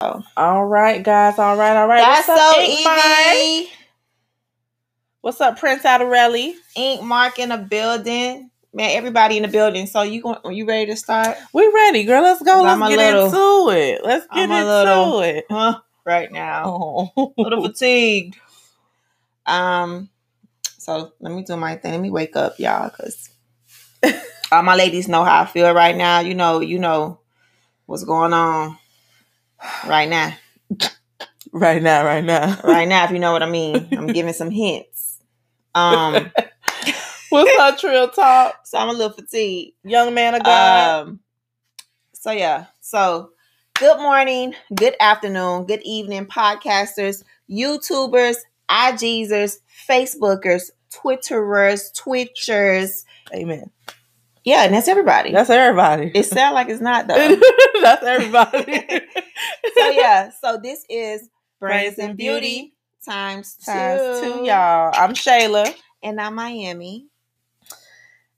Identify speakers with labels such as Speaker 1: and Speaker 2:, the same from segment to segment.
Speaker 1: All right, guys. All right, all right.
Speaker 2: That's
Speaker 1: What's up,
Speaker 2: so
Speaker 1: Ink
Speaker 2: easy.
Speaker 1: What's up, Prince Adarelli?
Speaker 2: Ink Mark in the building. Man, everybody in the building. So you going? Are you ready to start?
Speaker 1: We ready, girl. Let's go.
Speaker 2: I'm
Speaker 1: Let's
Speaker 2: a
Speaker 1: get
Speaker 2: little-
Speaker 1: into it. Let's get
Speaker 2: I'm
Speaker 1: into
Speaker 2: little-
Speaker 1: it.
Speaker 2: Huh? Right now.
Speaker 1: Oh.
Speaker 2: a little fatigued. Um, so let me do my thing. Let me wake up, y'all, because all my ladies know how I feel right now. You know, you know what's going on right now.
Speaker 1: right now, right now.
Speaker 2: Right now, if you know what I mean. I'm giving some hints. Um,
Speaker 1: What's up, Trill Talk?
Speaker 2: so I'm a little fatigued.
Speaker 1: Young man of God.
Speaker 2: Um, so yeah. So good morning, good afternoon, good evening, podcasters, YouTubers, IGsers, Facebookers, Twitterers, Twitchers.
Speaker 1: Amen.
Speaker 2: Yeah, and that's everybody.
Speaker 1: That's everybody.
Speaker 2: it sounds like it's not though.
Speaker 1: That's everybody.
Speaker 2: so yeah, so this is Brains
Speaker 1: Brains
Speaker 2: and Beauty
Speaker 1: Beauty
Speaker 2: times two.
Speaker 1: Times two, y'all. I'm Shayla.
Speaker 2: And I'm Miami.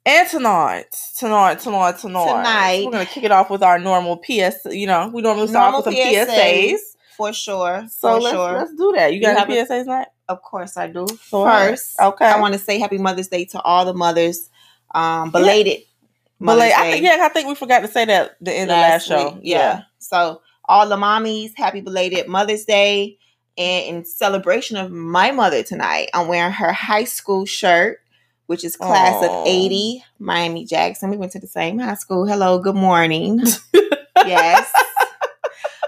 Speaker 1: And tonight, tonight, tonight, tonight,
Speaker 2: Tonight.
Speaker 1: we're gonna kick it off with our normal PS. You know, we normally start
Speaker 2: Normal
Speaker 1: with some
Speaker 2: PSAs.
Speaker 1: PSAs.
Speaker 2: For sure.
Speaker 1: So
Speaker 2: for
Speaker 1: let's
Speaker 2: sure.
Speaker 1: let's do that. You got
Speaker 2: have
Speaker 1: any PSAs tonight?
Speaker 2: Of course I do. First,
Speaker 1: Okay.
Speaker 2: I want to say Happy Mother's Day to all the mothers. Um, belated.
Speaker 1: But
Speaker 2: Mother's
Speaker 1: like, I think yeah, I think we forgot to say that the end of last show.
Speaker 2: week. Yeah. So all the mommies, happy belated Mother's Day. And in celebration of my mother tonight, I'm wearing her high school shirt, which is class
Speaker 1: Aw.
Speaker 2: of 80, Miami Jackson. We went to the same high school. Hello, good morning. yes.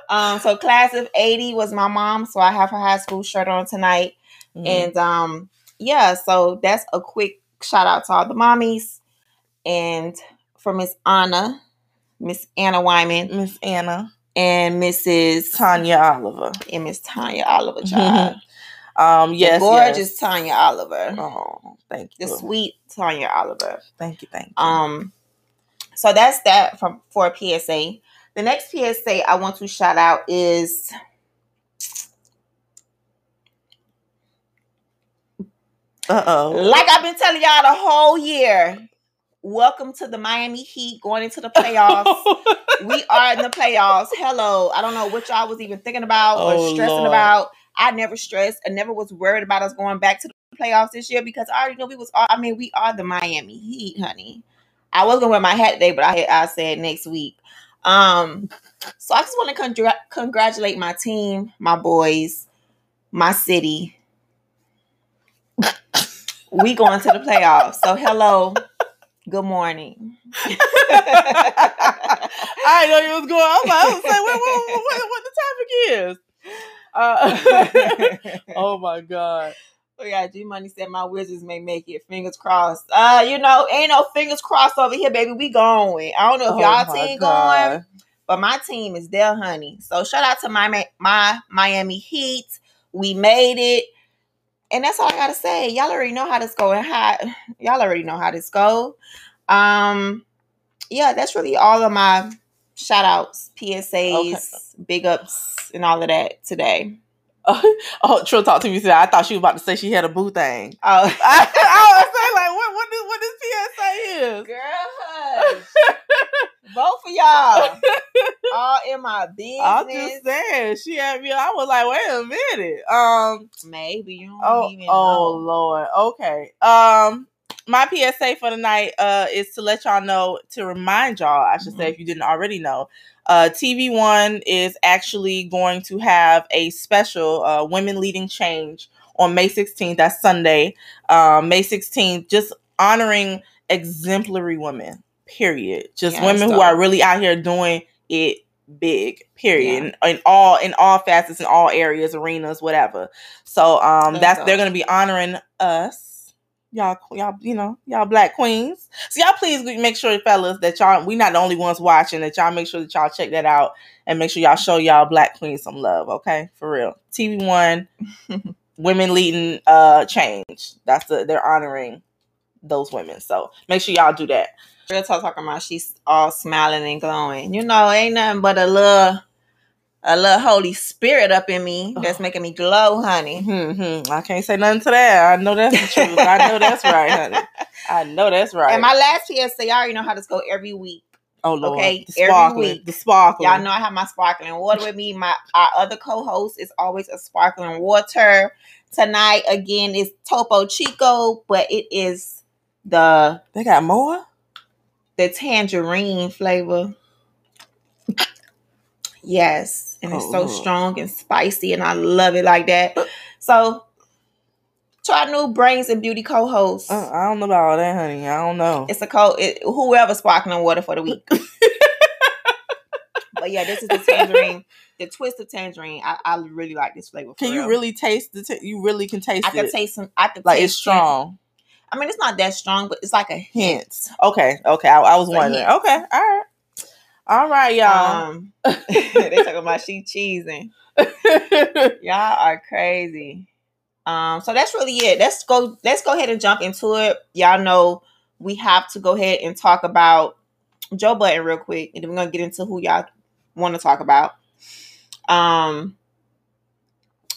Speaker 2: Um, so class of 80 was my mom, so I have her high school shirt on tonight.
Speaker 1: Mhm.
Speaker 2: And um, yeah, so that's a quick shout out to all the mommies. And for Miss Anna, Miss Anna Wyman,
Speaker 1: Miss Anna,
Speaker 2: and Mrs.
Speaker 1: Tanya Oliver.
Speaker 2: and Miss Tanya Oliver, child.
Speaker 1: Um,
Speaker 2: The
Speaker 1: yes,
Speaker 2: gorgeous
Speaker 1: yes.
Speaker 2: Tanya Oliver.
Speaker 1: Oh, thank you.
Speaker 2: The sweet Tanya Oliver.
Speaker 1: Thank you, thank you.
Speaker 2: Um, so that's that from for PSA. The next PSA I want to shout out is
Speaker 1: Uh oh.
Speaker 2: like I've been telling y'all the whole year. Welcome to the Miami Heat going into the playoffs. we are in the playoffs. Hello. I don't know what y'all was even thinking about or
Speaker 1: Oh,
Speaker 2: stressing
Speaker 1: Lord.
Speaker 2: about. I never stressed. I never was worried about us going back to the playoffs this year because I already know we was. all, I mean, we are the Miami Heat, honey. I was gonna wear my hat today, but I I said next week. Um, so I just want to congr- congratulate my team, my boys, my city. we going to the playoffs. So hello, good morning.
Speaker 1: I know you was going. I was like, I was like, what, what, what, what the topic is? Uh, oh my god.
Speaker 2: Oh yeah, G Money said my wizards may make it. Fingers crossed. Uh, you know, ain't no fingers crossed over here, baby. We going. I don't know if
Speaker 1: Oh
Speaker 2: y'all team
Speaker 1: God.
Speaker 2: going, but my team is there, honey. So shout out to my my Miami Heat. We made it. And that's all I gotta say. Y'all already know how this go and how y'all already know how this go. Um yeah, that's really all of my shout outs, PSAs, big ups, and all of that today.
Speaker 1: Oh, Trill talked to me today. I thought she was about to say she had a boo thing.
Speaker 2: Oh
Speaker 1: I, I was saying like, what, what, this, what this PSA is?
Speaker 2: Girl, hush. Both of y'all all in my business.
Speaker 1: I'm just saying. She had me. I was like, wait a minute. Um.
Speaker 2: Maybe you don't
Speaker 1: Oh,
Speaker 2: even
Speaker 1: oh
Speaker 2: know.
Speaker 1: Lord. Okay. Um, my PSA for the night uh is to let y'all know to remind y'all, I should
Speaker 2: Mm-hmm.
Speaker 1: say, if you didn't already know, uh, TV One is actually going to have a special uh Women Leading Change on May 16th. That's Sunday, um, May 16th. Just honoring exemplary women. Period. Just
Speaker 2: Yeah,
Speaker 1: women who are really out here doing it big period in, in all in all facets in all areas arenas whatever so um
Speaker 2: That's
Speaker 1: that's, they're gonna be honoring us y'all, y'all, you know, y'all black queens. So y'all please make sure, fellas, that y'all we not the only ones watching. That y'all make sure that y'all check that out and make sure y'all show y'all black queens some love. Okay, for real. TV One, women leading uh change. That's the they're honoring those women. So make sure y'all do that.
Speaker 2: Real talk talking about she's all smiling and glowing. You know, ain't nothing but a little a little Holy Spirit up in me that's making me glow, honey.
Speaker 1: Mm-hmm. I can't say nothing to that. I know that's the truth. I know that's right, honey. I know that's right.
Speaker 2: And my last PSA, y'all already know how this go every week.
Speaker 1: Oh Lord. Okay, the every week. The sparkling.
Speaker 2: Y'all know I have my sparkling water with me. My our other co-host is always a sparkling water. Tonight again is Topo Chico, but it is the
Speaker 1: they got more
Speaker 2: the tangerine flavor. Yes, and it's oh, so strong and spicy, and I love it like that. So, try new brains and beauty co-host.
Speaker 1: Uh, I don't know about all that, honey. I don't know.
Speaker 2: It's a co it, whoever sparkling water for the week. but yeah, this is the tangerine, the twist of tangerine. I, I really like this flavor.
Speaker 1: Can you really taste the? T- you really can taste.
Speaker 2: I can
Speaker 1: it.
Speaker 2: taste some. I can
Speaker 1: like it's strong.
Speaker 2: It. I mean, it's not that strong, but it's like a hint.
Speaker 1: Okay, okay. I, I was wondering. Okay, all right. All right, y'all. Um,
Speaker 2: they talking about she cheesing. y'all are crazy. Um, so that's really it. Let's go. Let's go ahead and jump into it. Y'all know we have to go ahead and talk about Joe Budden real quick, and then we're gonna get into who y'all want to talk about. Um.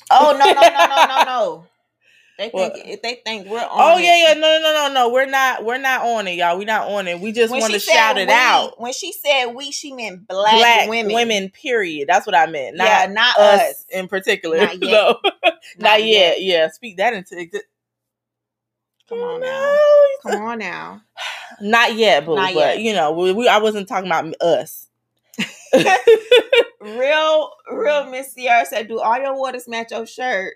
Speaker 2: Oh no no no no no no! They think well, if they think we're on.
Speaker 1: Oh yeah, yeah, no, no, no, no. We're not. We're not on it, y'all. We're not on it. We just want to shout it
Speaker 2: we,
Speaker 1: out.
Speaker 2: When she said we, she meant black, black women.
Speaker 1: Women. Period. That's what I meant. Not,
Speaker 2: yeah, not us, us
Speaker 1: in particular. Not yet. no. not, not yet. yet. Yeah. Speak that into.
Speaker 2: Come on now. Come on now.
Speaker 1: Not yet, boo. Not but yet. you know, we, we I wasn't talking about us.
Speaker 2: real, real Miss Sierra said, "Do all your waters match your shirt?"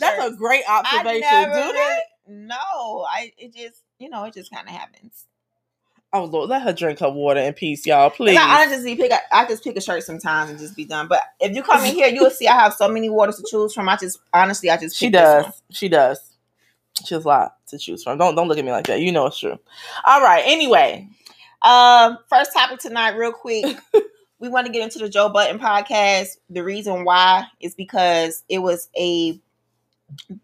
Speaker 1: That's a great observation. Do really,
Speaker 2: No, I it just you know it just kind of happens.
Speaker 1: Oh Lord, let her drink her water in peace, y'all. Please.
Speaker 2: I, just pick. A, I just pick a shirt sometimes and just be done. But if you come in here, you'll see I have so many waters to choose from. I just honestly, I just
Speaker 1: she does. She does. She has a lot to choose from. Don't don't look at me like that. You know it's true. All right. Anyway,
Speaker 2: um, first topic tonight, real quick. we want to get into the Joe Budden podcast. The reason why is because it was a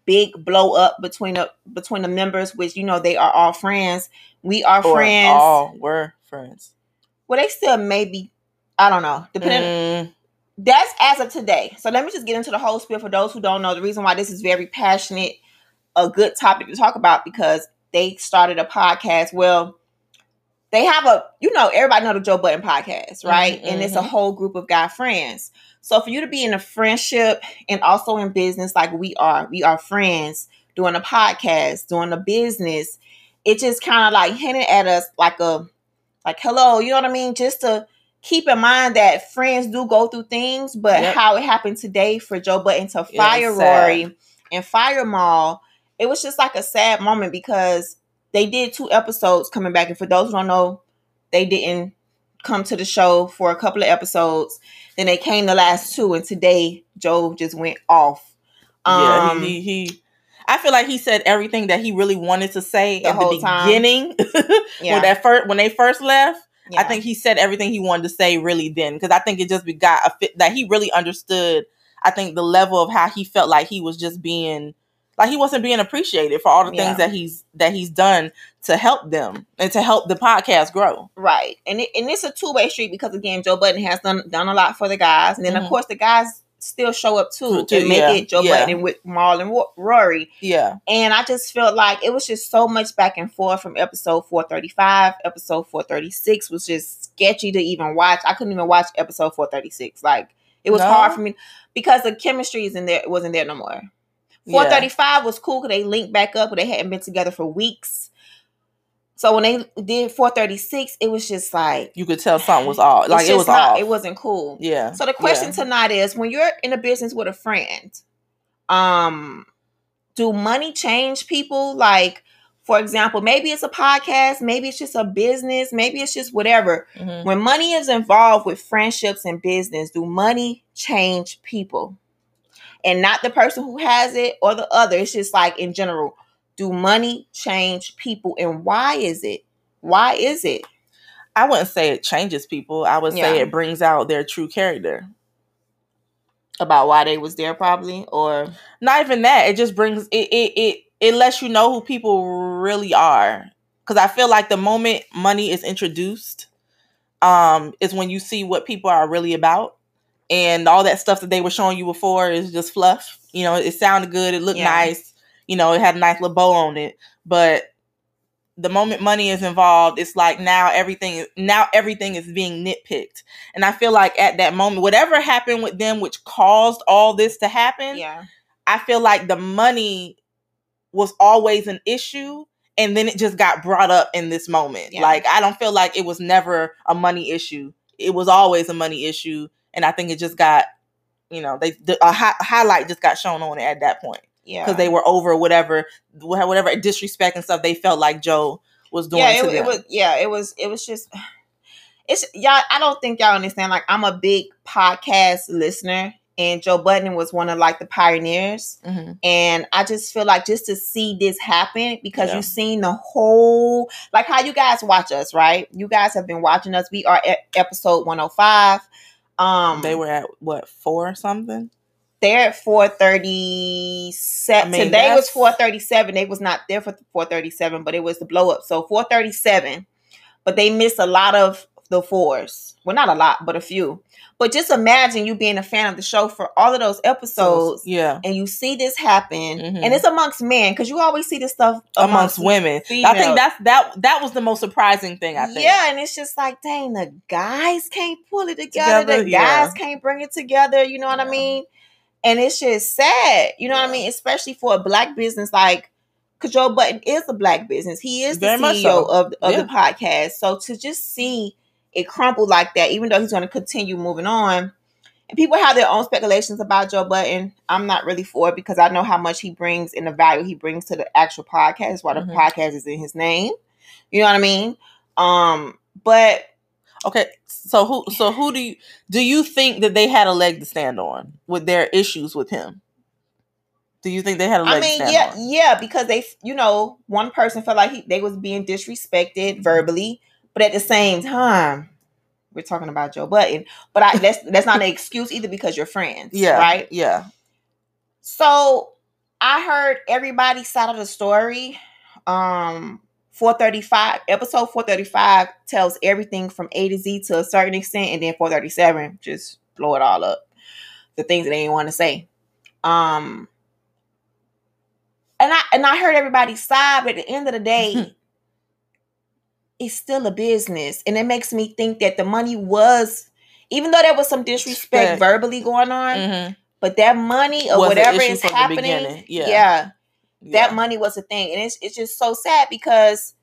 Speaker 2: big blow up between the between the members, which you know they are all friends. We are or friends.
Speaker 1: All were friends.
Speaker 2: Well, they still maybe. I don't know. Depending. Mm. That's as of today. So let me just get into the whole spiel for those who don't know. The reason why this is very passionate, a good topic to talk about because they started a podcast. Well, they have a, you know, everybody know the Joe Budden podcast, right? Mm-hmm, and it's a mm-hmm. whole group of guy friends. So for you to be in a friendship and also in business like we are, we are friends doing a podcast, doing a business, it just kind of like hinted at us like a, like hello, you know what I mean? Just to keep in mind that friends do go through things, but yep. how it happened today for Joe Budden to fire Rory and fire Mal it was just like a sad moment because they did two episodes coming back. And for those who don't know, they didn't come to the show for a couple of episodes. Then they came the last two, and today Joe just went off.
Speaker 1: Um, yeah, he, he, he, I feel like he said everything that he really wanted to say the at the beginning yeah. when that first when they first left. Yeah. I think he said everything he wanted to say really then because I think it just got a fit that he really understood. I think the level of how he felt like he was just being like he wasn't being appreciated for all the yeah. things that he's that he's done to help them and to help the podcast grow.
Speaker 2: Right, and it, and it's a two way street because again, Joe Budden has done done a lot for the guys, and then mm-hmm. of course the guys still show up too to make yeah. it Joe yeah. Budden with Mal and Rory.
Speaker 1: Yeah,
Speaker 2: and I just felt like it was just so much back and forth from episode four thirty five. Episode four thirty six was just sketchy to even watch. I couldn't even watch episode four thirty six. Like it was no. hard for me because the chemistry isn't there wasn't there no more. 435 yeah. was cool because they linked back up, but they hadn't been together for weeks. So when they did 436, it was just like
Speaker 1: you could tell something was off. Like it was not, off.
Speaker 2: It wasn't cool.
Speaker 1: Yeah.
Speaker 2: So the question yeah. tonight is: when you're in a business with a friend, um, do money change people? Like, for example, maybe it's a podcast, maybe it's just a business, maybe it's just whatever. Mm-hmm. When money is involved with friendships and business, do money change people? And not the person who has it or the other. It's just like in general, do money change people and why is it? Why is it?
Speaker 1: I wouldn't say it changes people. I would say it brings out their true character.
Speaker 2: About why they was there probably or
Speaker 1: Not even that. It just brings it it it, it lets you know who people really are. Cause I feel like the moment money is introduced, um, is when you see what people are really about. And all that stuff that they were showing you before is just fluff. You know, it sounded good, it looked
Speaker 2: Yeah.
Speaker 1: nice, you know, it had a nice little bow on it. But the moment money is involved, it's like now everything now everything is being nitpicked. And I feel like at that moment, whatever happened with them, which caused all this to happen,
Speaker 2: yeah.
Speaker 1: I feel like the money was always an issue and then it just got brought up in this moment.
Speaker 2: Yeah.
Speaker 1: Like I don't feel like it was never a money issue. It was always a money issue and I think it just got you know, they the, a hi- highlight just got shown on it at that point
Speaker 2: Yeah.
Speaker 1: because they were over whatever whatever disrespect and stuff they felt like Joe was doing
Speaker 2: yeah,
Speaker 1: to
Speaker 2: it, it was yeah, it was it was just it's y'all I don't think y'all understand like I'm a big podcast listener and Joe Budden was one of like the pioneers
Speaker 1: Mhm.
Speaker 2: and I just feel like just to see this happen because
Speaker 1: Yeah.
Speaker 2: you've seen the whole like how you guys watch us, right? You guys have been watching us. We are at episode 105. Um
Speaker 1: They were at what four something.
Speaker 2: they're at 437
Speaker 1: I mean,
Speaker 2: today was 437 they was not there for 437 but it was the blow up so 437 but they missed a lot of the fours well not a lot but a few but just imagine you being a fan of the show for all of those episodes
Speaker 1: yeah,
Speaker 2: and you see this happen
Speaker 1: Mhm.
Speaker 2: and it's amongst men because you always see this stuff
Speaker 1: amongst women. I think that's that that was the most surprising thing. I think.
Speaker 2: yeah, and it's just like, dang, the guys can't pull it together.
Speaker 1: Together,
Speaker 2: the
Speaker 1: yeah.
Speaker 2: guys can't bring it together. You know what I mean? And it's just sad. You know what I mean? Especially for a black business like, because Joe Budden is a black business. He is the
Speaker 1: Very much
Speaker 2: CEO
Speaker 1: so.
Speaker 2: of, of
Speaker 1: Yeah.
Speaker 2: the podcast. So to just see it crumple like that, even though he's going to continue moving on, and people have their own speculations about Joe Budden. I'm not really for it because I know how much he brings and the value he brings to the actual podcast. Why the podcast is in his name. You know what I mean? Um, but
Speaker 1: Okay, so who so who do you do you think that they had a leg to stand on with their issues with him? Do you think they had a leg
Speaker 2: I
Speaker 1: to
Speaker 2: mean, yeah,
Speaker 1: on?
Speaker 2: yeah, because they, you know, one person felt like he, they was being disrespected verbally, but at the same time, we're talking about Joe Budden. But I, that's that's not an excuse either because you're friends,
Speaker 1: Yeah,
Speaker 2: right?
Speaker 1: Yeah,
Speaker 2: So I heard everybody's side of the story. Um, 435 episode 435 tells everything from A to Z to a certain extent, and then 437 just blow it all up. The things that they didn't want to say. Um, and I and I heard everybody side, but at the end of the day, it's still a business, and it makes me think that the money was, even though there was some disrespect
Speaker 1: Respect.
Speaker 2: verbally going on,
Speaker 1: Mhm.
Speaker 2: but that money or
Speaker 1: Was
Speaker 2: whatever is happening, yeah.
Speaker 1: Yeah.
Speaker 2: that
Speaker 1: Yeah.
Speaker 2: money was a thing, and it's it's just so sad because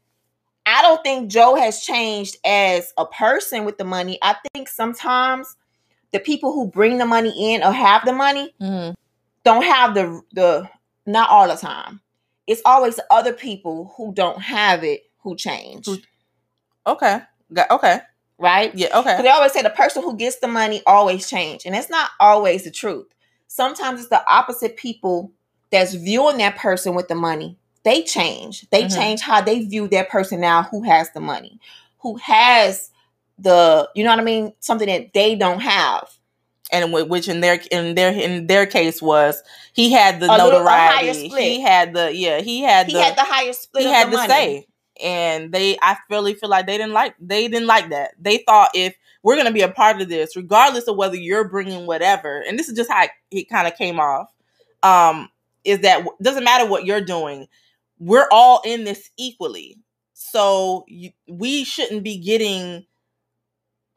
Speaker 2: I don't think Joe has changed as a person with the money. I think sometimes the people who bring the money in or have the money
Speaker 1: Mhm.
Speaker 2: don't have the the not all the time. It's always other people who don't have it who change,
Speaker 1: Who- Okay. Got, okay.
Speaker 2: right?
Speaker 1: Yeah. Okay.
Speaker 2: they always say the person who gets the money always change, and it's not always the truth. Sometimes it's the opposite people that's viewing that person with the money. They change. They
Speaker 1: Mhm.
Speaker 2: change how they view that person now who has the money, who has the, you know what I mean, something that they don't have.
Speaker 1: And whi- which in their in their in their case was he had the
Speaker 2: A little-
Speaker 1: notoriety.
Speaker 2: split.
Speaker 1: He had the yeah. He had
Speaker 2: He
Speaker 1: the
Speaker 2: had the higher split.
Speaker 1: he had
Speaker 2: the money.
Speaker 1: say and they i really feel like they didn't like they didn't like that. They thought if we're going to be a part of this regardless of whether you're bringing whatever and this is just how it, kind of came off um is that doesn't matter what you're doing we're all in this equally. So you, we shouldn't be getting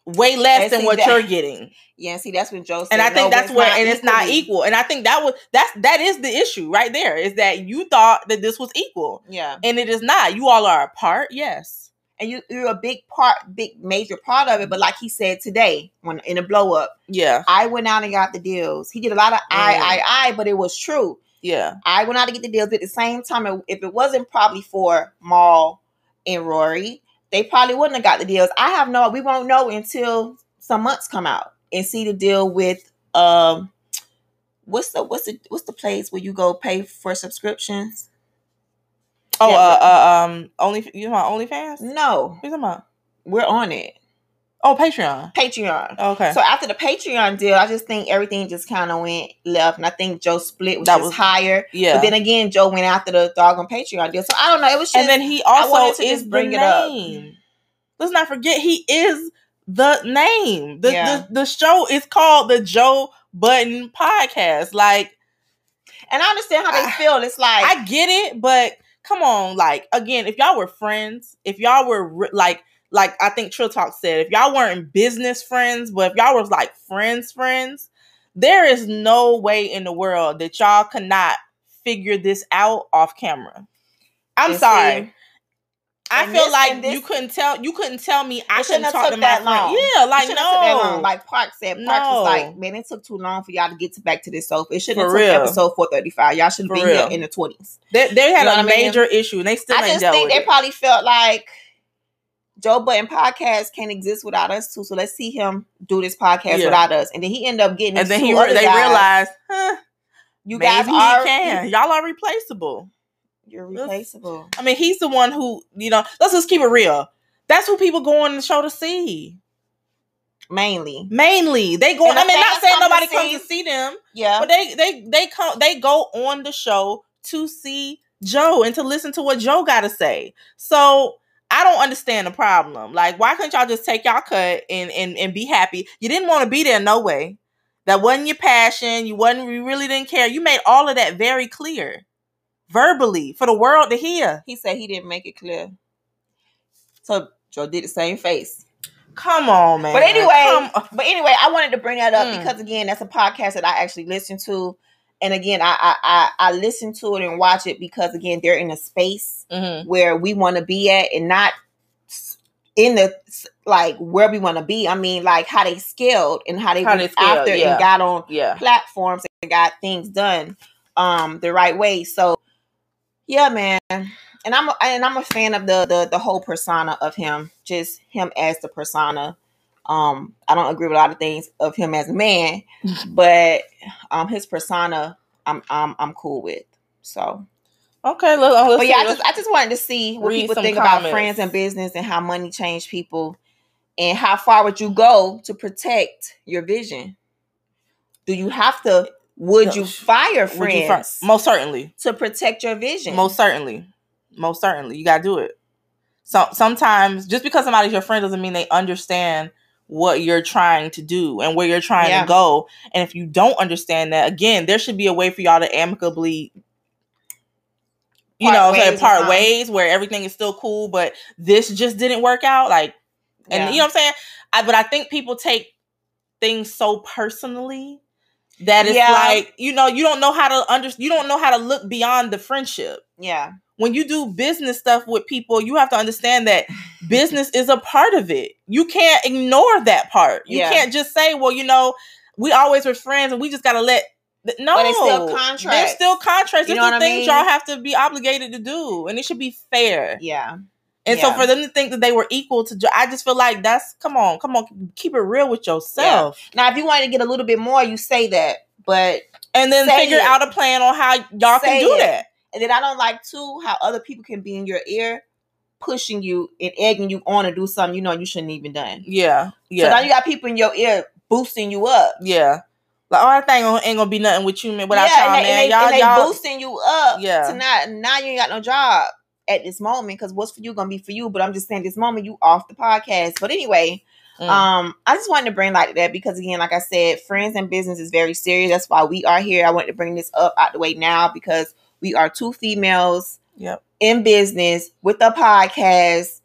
Speaker 1: way less
Speaker 2: And
Speaker 1: than what
Speaker 2: that-
Speaker 1: you're getting
Speaker 2: Yeah, see, that's what Joe said,
Speaker 1: and I think
Speaker 2: "No,
Speaker 1: that's where, and it's not equal. And I think that was that's that is the issue right there. Is that you thought that this was equal,
Speaker 2: Yeah,
Speaker 1: and it is not. You all are apart, yes.
Speaker 2: and you, you're a big part, big major part of it. But like he said today, when in a blow up,
Speaker 1: Yeah,
Speaker 2: I went out and got the deals. He did a lot of I,
Speaker 1: Mm.
Speaker 2: I, I, but it was true.
Speaker 1: yeah,
Speaker 2: I went out to get the deals. At the same time, if it wasn't probably for Mal and Rory, they probably wouldn't have got the deals. I have no. We won't know until some months come out and see the deal with um what's the what's the what's the place where you go pay for subscriptions?
Speaker 1: Oh,
Speaker 2: Yeah,
Speaker 1: uh, uh, um, only you know my OnlyFans.
Speaker 2: No,
Speaker 1: What you talking about?
Speaker 2: we're on it.
Speaker 1: Oh, Patreon.
Speaker 2: Patreon.
Speaker 1: Okay.
Speaker 2: So after the Patreon deal, I just think everything just kind of went left, and I think Joe split was
Speaker 1: That was-
Speaker 2: higher.
Speaker 1: yeah.
Speaker 2: But then again, Joe went after the dog on Patreon deal. So I don't know. It was just
Speaker 1: and then he also
Speaker 2: to
Speaker 1: is
Speaker 2: just bring it up.
Speaker 1: Let's not forget he is the name. The,
Speaker 2: Yeah.
Speaker 1: the the show is called the Joe Budden Podcast. Like
Speaker 2: and I understand how they
Speaker 1: I-
Speaker 2: feel. It's like
Speaker 1: I get it, but come on, like again, if y'all were friends, if y'all were like like I think Trill Talk said, if y'all weren't business friends, but if y'all was like friends, friends, there is no way in the world that y'all could not figure this out off camera. I'm
Speaker 2: And
Speaker 1: sorry.
Speaker 2: see,
Speaker 1: I feel
Speaker 2: this-
Speaker 1: like
Speaker 2: this-
Speaker 1: you couldn't tell you couldn't tell me I
Speaker 2: shouldn't have
Speaker 1: talk
Speaker 2: took
Speaker 1: to
Speaker 2: that
Speaker 1: friend.
Speaker 2: long.
Speaker 1: Yeah, like
Speaker 2: shouldn't have took that long.
Speaker 1: no.
Speaker 2: Like Park said, Park
Speaker 1: No.
Speaker 2: was like, man, it took too long for y'all to get to back to this sofa. It shouldn't
Speaker 1: For
Speaker 2: have took episode four thirty five. Y'all should have been
Speaker 1: real.
Speaker 2: here in the twenties.
Speaker 1: They, they had
Speaker 2: You know
Speaker 1: a
Speaker 2: what I mean?
Speaker 1: major issue and they still
Speaker 2: I just think they probably felt like Joe Budden podcast can't exist without us too. So let's see him do this podcast
Speaker 1: Yeah.
Speaker 2: without us. And then he ended up getting
Speaker 1: and then he re- they
Speaker 2: guys.
Speaker 1: realized, huh,
Speaker 2: you guys are
Speaker 1: can. Y'all are replaceable.
Speaker 2: you're replaceable.
Speaker 1: I mean, he's the one who, you know, let's just keep it real. That's who people go on the show to see.
Speaker 2: Mainly.
Speaker 1: Mainly, they go.
Speaker 2: And
Speaker 1: I mean, not saying
Speaker 2: to
Speaker 1: nobody
Speaker 2: see-
Speaker 1: comes to see them,
Speaker 2: Yeah.
Speaker 1: but they they they come they go on the show to see Joe and to listen to what Joe got to say. So I don't understand the problem. Like, why couldn't y'all just take y'all cut and and and be happy? You didn't want to be there, no way. That wasn't your passion. You wasn't. You really didn't care. You made all of that very clear, verbally, for the world to hear.
Speaker 2: he said he didn't make it clear. So Joe did the same face.
Speaker 1: Come on, man.
Speaker 2: But anyway, but anyway, I wanted to bring that up
Speaker 1: Mm.
Speaker 2: because again, that's a podcast that I actually listen to, and again, I I I, listen to it and watch it because again, they're in a space
Speaker 1: Mhm.
Speaker 2: where we want to be at, and not in the like where we want to be. I mean, like how they scaled and how they
Speaker 1: How
Speaker 2: went
Speaker 1: they scaled,
Speaker 2: after
Speaker 1: yeah.
Speaker 2: and got on
Speaker 1: Yeah.
Speaker 2: platforms and got things done um the right way. So yeah, man. And I'm a, and I'm a fan of the the the whole persona of him, just him as the persona. Um, I don't agree with a lot of things of him as a man, but um, his persona, I'm I'm I'm cool with. So,
Speaker 1: Okay. Look, oh, let's
Speaker 2: but yeah, I just I just wanted to see what people think about friends and business and how money changed people, and how far would you go to protect your vision? Do you have to? Would you fire
Speaker 1: Would you fir-
Speaker 2: friends
Speaker 1: most certainly.
Speaker 2: to protect your vision?
Speaker 1: Most certainly. Most certainly. You gotta do it. So sometimes just because somebody's your friend doesn't mean they understand what you're trying to do and where you're trying
Speaker 2: Yeah.
Speaker 1: to go. And if you don't understand that, again, there should be a way for y'all to amicably you
Speaker 2: Part
Speaker 1: know,
Speaker 2: ways
Speaker 1: say part ways where everything is still cool, but this just didn't work out. Like and
Speaker 2: Yeah.
Speaker 1: you know what I'm saying? I, but I think people take things so personally that it's
Speaker 2: Yeah.
Speaker 1: like, you know, you don't know how to under you don't know how to look beyond the friendship.
Speaker 2: yeah,
Speaker 1: When you do business stuff with people, you have to understand that business is a part of it. You can't ignore that part. You
Speaker 2: Yeah.
Speaker 1: can't just say, well, you know, we always were friends and we just gotta let no,
Speaker 2: But it's still
Speaker 1: There's still contracts.
Speaker 2: You
Speaker 1: There's still things
Speaker 2: mean?
Speaker 1: y'all have to be obligated to do, and it should be fair.
Speaker 2: yeah,
Speaker 1: And so for them to think that they were equal to, I just feel like that's come on, come on, keep it real with yourself,
Speaker 2: Now, if you wanted to get a little bit more, you say that, but
Speaker 1: and then figure
Speaker 2: it.
Speaker 1: out a plan on how y'all
Speaker 2: Say
Speaker 1: can do
Speaker 2: it.
Speaker 1: that.
Speaker 2: And then I don't like too how other people can be in your ear, pushing you and egging you on to do something you know you shouldn't even done.
Speaker 1: Yeah, yeah,
Speaker 2: So now you got people in your ear boosting you up.
Speaker 1: yeah. Like, oh, that thing ain't gonna- be nothing with you, man. Without
Speaker 2: yeah,
Speaker 1: y'all,
Speaker 2: and they,
Speaker 1: man,
Speaker 2: and they,
Speaker 1: y'all, y'all.
Speaker 2: boosting you up.
Speaker 1: Yeah.
Speaker 2: To not now you ain't got no job at this moment because what's for you gonna be for you. But I'm just saying this moment you off the podcast. But anyway,
Speaker 1: Mm.
Speaker 2: Um, I just wanted to bring like that because again, like I said, friends and business is very serious. That's why we are here. I wanted to bring this up out the way now because we are two females
Speaker 1: yep.
Speaker 2: in business with a podcast,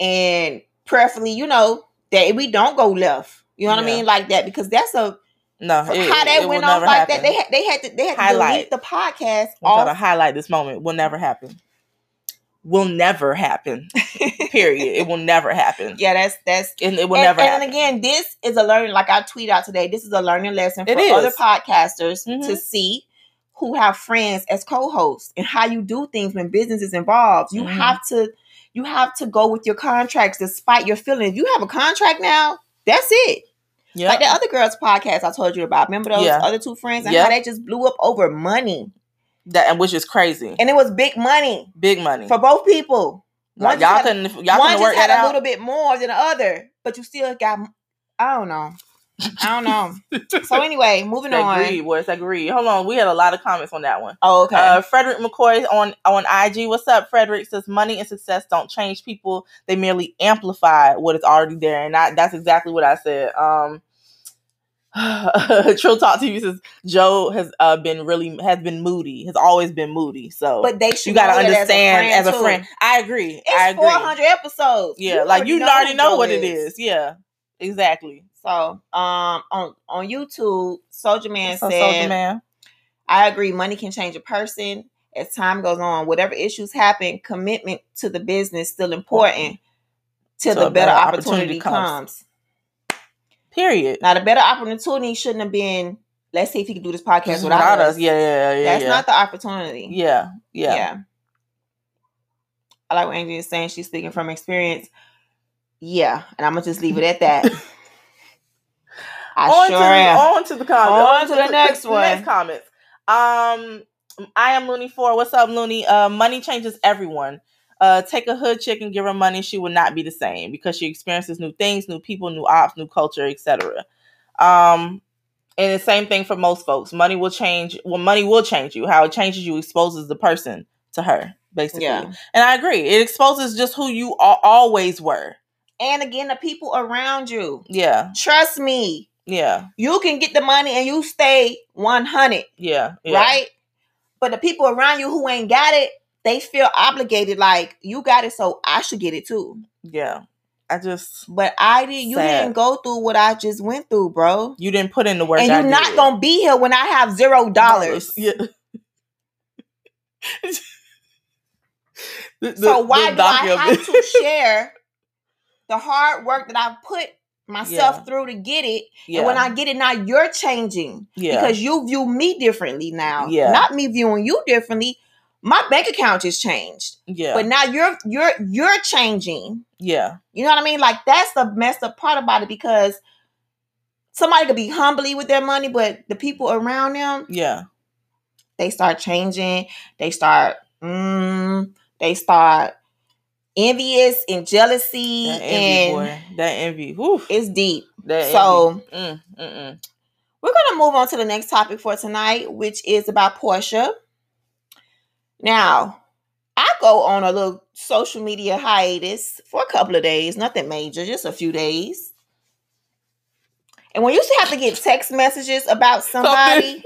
Speaker 2: and preferably, you know, that we don't go left. You know what I mean, like that because that's a
Speaker 1: No,
Speaker 2: how that
Speaker 1: it
Speaker 2: went off like
Speaker 1: happen.
Speaker 2: that. They had they had to they had to
Speaker 1: Highlight.
Speaker 2: delete the podcast
Speaker 1: I'm trying to highlight this moment. Will never happen. Will never happen. Period. it will never happen.
Speaker 2: yeah, that's that's
Speaker 1: And it will
Speaker 2: and,
Speaker 1: never
Speaker 2: and
Speaker 1: happen.
Speaker 2: again, this is a learning, like I tweet out today, this is a learning lesson for other podcasters to
Speaker 1: Mhm.
Speaker 2: see who have friends as co-hosts and how you do things when business is involved. You
Speaker 1: Mhm.
Speaker 2: have to you have to go with your contracts despite your feelings. You have a contract now, that's it.
Speaker 1: Yeah.
Speaker 2: Like the other girls' podcast I told you about. Remember those
Speaker 1: Yeah.
Speaker 2: other two friends and
Speaker 1: Yeah.
Speaker 2: how they just blew up over money,
Speaker 1: that and which is crazy.
Speaker 2: and it was big money
Speaker 1: Big money.
Speaker 2: for both people.
Speaker 1: Like, y'all couldn't y'all
Speaker 2: one
Speaker 1: couldn't work
Speaker 2: had a
Speaker 1: out.
Speaker 2: little bit more than the other, but you still got. I don't know. I don't know. so anyway, moving on.
Speaker 1: greed, boys. That greed. Hold on, we had a lot of comments on that one.
Speaker 2: Oh, okay.
Speaker 1: Uh, Frederick McCoy on on IG. What's up, Frederick? Says money and success don't change people; they merely amplify what is already there, and I, that's exactly what I said. Um, Trill Talk TV says Joe has uh, been really has been moody, has always been moody. So,
Speaker 2: but they should
Speaker 1: you got to
Speaker 2: know that
Speaker 1: understand as a friend. I agree. I
Speaker 2: It's
Speaker 1: agree.
Speaker 2: four hundred episodes.
Speaker 1: Yeah, like you already know,
Speaker 2: who
Speaker 1: what it is. Yeah, exactly.
Speaker 2: So, um, on on YouTube, Soldier Man
Speaker 1: So,
Speaker 2: said,
Speaker 1: Soldier Man.
Speaker 2: "I agree. Money can change a person as time goes on. Whatever issues happen, commitment to the business still important till
Speaker 1: Till
Speaker 2: the better,
Speaker 1: better
Speaker 2: opportunity,
Speaker 1: opportunity comes. Period.
Speaker 2: Now, the better opportunity shouldn't have been. Let's see if he can do this podcast without, us.
Speaker 1: Yeah, yeah, yeah.
Speaker 2: That's
Speaker 1: yeah.
Speaker 2: not the opportunity.
Speaker 1: Yeah, yeah, yeah.
Speaker 2: I like what Angie is saying. She's speaking from experience. Yeah, and I'm gonna just leave it at that. I
Speaker 1: on
Speaker 2: sure
Speaker 1: to,
Speaker 2: am.
Speaker 1: on to the comments.
Speaker 2: On to the next one.
Speaker 1: Next comments. Um, I am Looney Four. What's up, Looney? Uh, money changes everyone. Uh, take a hood chick and give her money, she will not be the same because she experiences new things, new people, new ops, new culture, etc. Um, and the same thing for most folks. Money will change. Well, money will change you. How it changes you exposes the person to her, basically.
Speaker 2: Yeah.
Speaker 1: And I agree. It exposes just who you al- always were.
Speaker 2: And again, the people around you.
Speaker 1: Yeah.
Speaker 2: Trust me,
Speaker 1: Yeah.
Speaker 2: you can get the money and you stay 100,
Speaker 1: Yeah. yeah.
Speaker 2: right? But the people around you who ain't got it, they feel obligated like you got it, so I should get it too.
Speaker 1: Yeah. I just
Speaker 2: But I did. You
Speaker 1: Sad.
Speaker 2: didn't go through what I just went through, bro.
Speaker 1: you didn't put in the work.
Speaker 2: and you're not gonna be here when I have zero dollars.
Speaker 1: Yeah. The-
Speaker 2: So why do I have to share the hard work that I've put myself
Speaker 1: Yeah.
Speaker 2: through to get it?
Speaker 1: yeah.
Speaker 2: And when I get it now, you're changing
Speaker 1: yeah.
Speaker 2: because you view me differently now.
Speaker 1: Yeah.
Speaker 2: Not me viewing you differently. My bank account just changed.
Speaker 1: yeah.
Speaker 2: But now you're you're you're changing.
Speaker 1: yeah.
Speaker 2: You know what I mean? Like that's the messed up part about it because somebody could be humbly with their money, but the people around them,
Speaker 1: Yeah.
Speaker 2: they start changing. They start mm, they start envious and jealousy
Speaker 1: That envy,
Speaker 2: and
Speaker 1: boy. That envy. Whew.
Speaker 2: it's deep.
Speaker 1: That
Speaker 2: So.
Speaker 1: Mm, mm, mm.
Speaker 2: we're gonna move on to the next topic for tonight, which is about Portia. Now, I go on a little social media hiatus for a couple of days, nothing major, just a few days. And when you used to have to get text messages about somebody,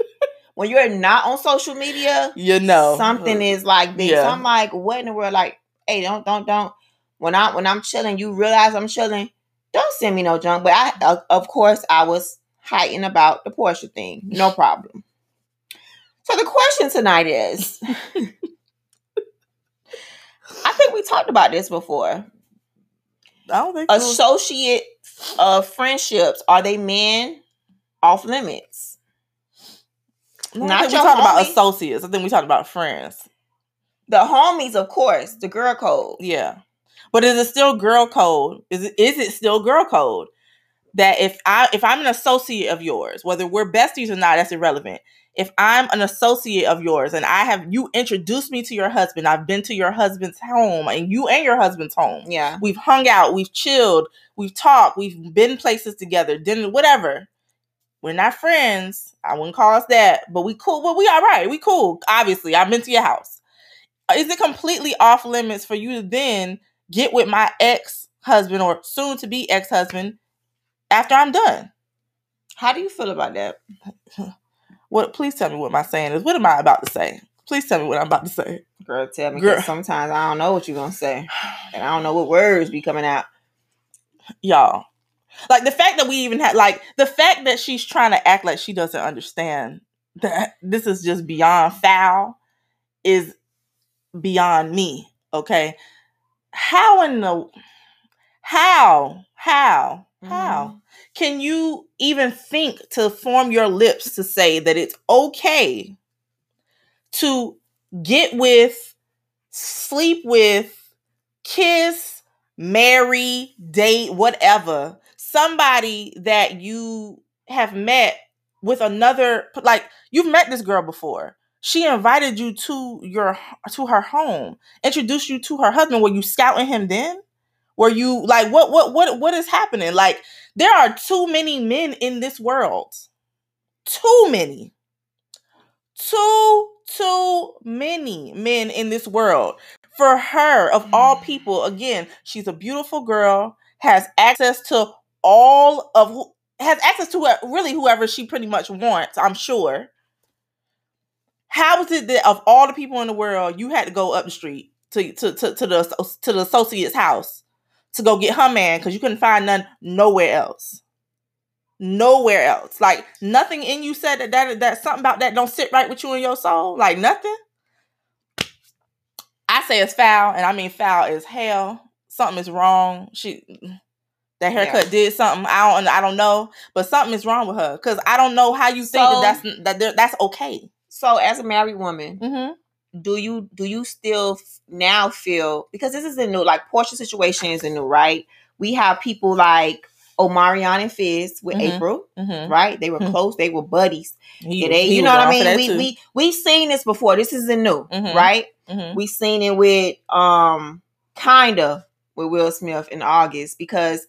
Speaker 2: when you're not on social media,
Speaker 1: You know.
Speaker 2: something is like this.
Speaker 1: Yeah.
Speaker 2: I'm like, what in the world? Like, hey, don't, don't, don't. When I when I'm chilling, you realize I'm chilling. Don't send me no junk. But I, of- of course, I was heightened about the Portia thing. No problem. So the question tonight is, I think we talked about this before.
Speaker 1: I don't think so.
Speaker 2: Associate uh, friendships are they men off limits?
Speaker 1: No, I think we talked about associates. I think we talked about friends.
Speaker 2: The homies, of course, the girl code.
Speaker 1: Yeah. But is it still girl code? Is it is it still girl code? That if I if I'm an associate of yours, whether we're besties or not, that's irrelevant. If I'm an associate of yours and I have you introduced me to your husband, I've been to your husband's home and you and your husband's home.
Speaker 2: Yeah.
Speaker 1: We've hung out, we've chilled, we've talked, we've been places together, dinner, whatever. We're not friends. I wouldn't call us that, but we cool. But we all right. We cool. Obviously, I've been to your house. Is it completely off limits for you to then get with my ex husband or soon to be ex husband after I'm done?
Speaker 2: How do you feel about that?
Speaker 1: What? Please tell me what my saying is. What am I about to say? Please tell me what I'm about to say.
Speaker 2: Girl, tell me.
Speaker 1: Girl.
Speaker 2: Sometimes I don't know what you're gonna say, and I don't know what words be coming out.
Speaker 1: y'all. Like the fact that we even had like the fact that she's trying to act like she doesn't understand that this is just beyond foul is beyond me. Okay. How in the how how how mm-hmm. can you even think to form your lips to say that it's okay to get with, sleep with, kiss, marry, date, whatever, somebody that you have met with another like you've met this girl before she invited you to your to her home introduced you to her husband. Were you scouting him then? Were you like what what what what is happening? Like there are too many men in this world. Too many. Too too many men in this world. For her of all
Speaker 2: Mm.
Speaker 1: people again she's a beautiful girl has access to all of who has access to really whoever she pretty much wants i'm sure how is it that of all the people in the world you had to go up the street to to to, to the to the associate's house to go get her man because you couldn't find none nowhere else? Nowhere else. Like nothing in you said that that that something about that don't sit right with you in your soul? Like nothing? I say it's foul and i mean foul as hell. Something is wrong. She that haircut did something. I don't i don't know but something is wrong with her because i don't know how you think
Speaker 2: So-
Speaker 1: that that's that that's okay
Speaker 2: So, as a married woman,
Speaker 1: mm-hmm.
Speaker 2: do you do you still now feel because this is a new like Portia situation is a new right? We have people like Omarion and Fizz with
Speaker 1: Mhm.
Speaker 2: April,
Speaker 1: Mm-hmm.
Speaker 2: right? They were
Speaker 1: Mhm.
Speaker 2: close, they were buddies.
Speaker 1: He,
Speaker 2: they, you know what I mean? We
Speaker 1: too.
Speaker 2: we we've seen this before. This isn't new,
Speaker 1: Mhm.
Speaker 2: right?
Speaker 1: Mhm.
Speaker 2: We seen it with um kinda with Will Smith in August because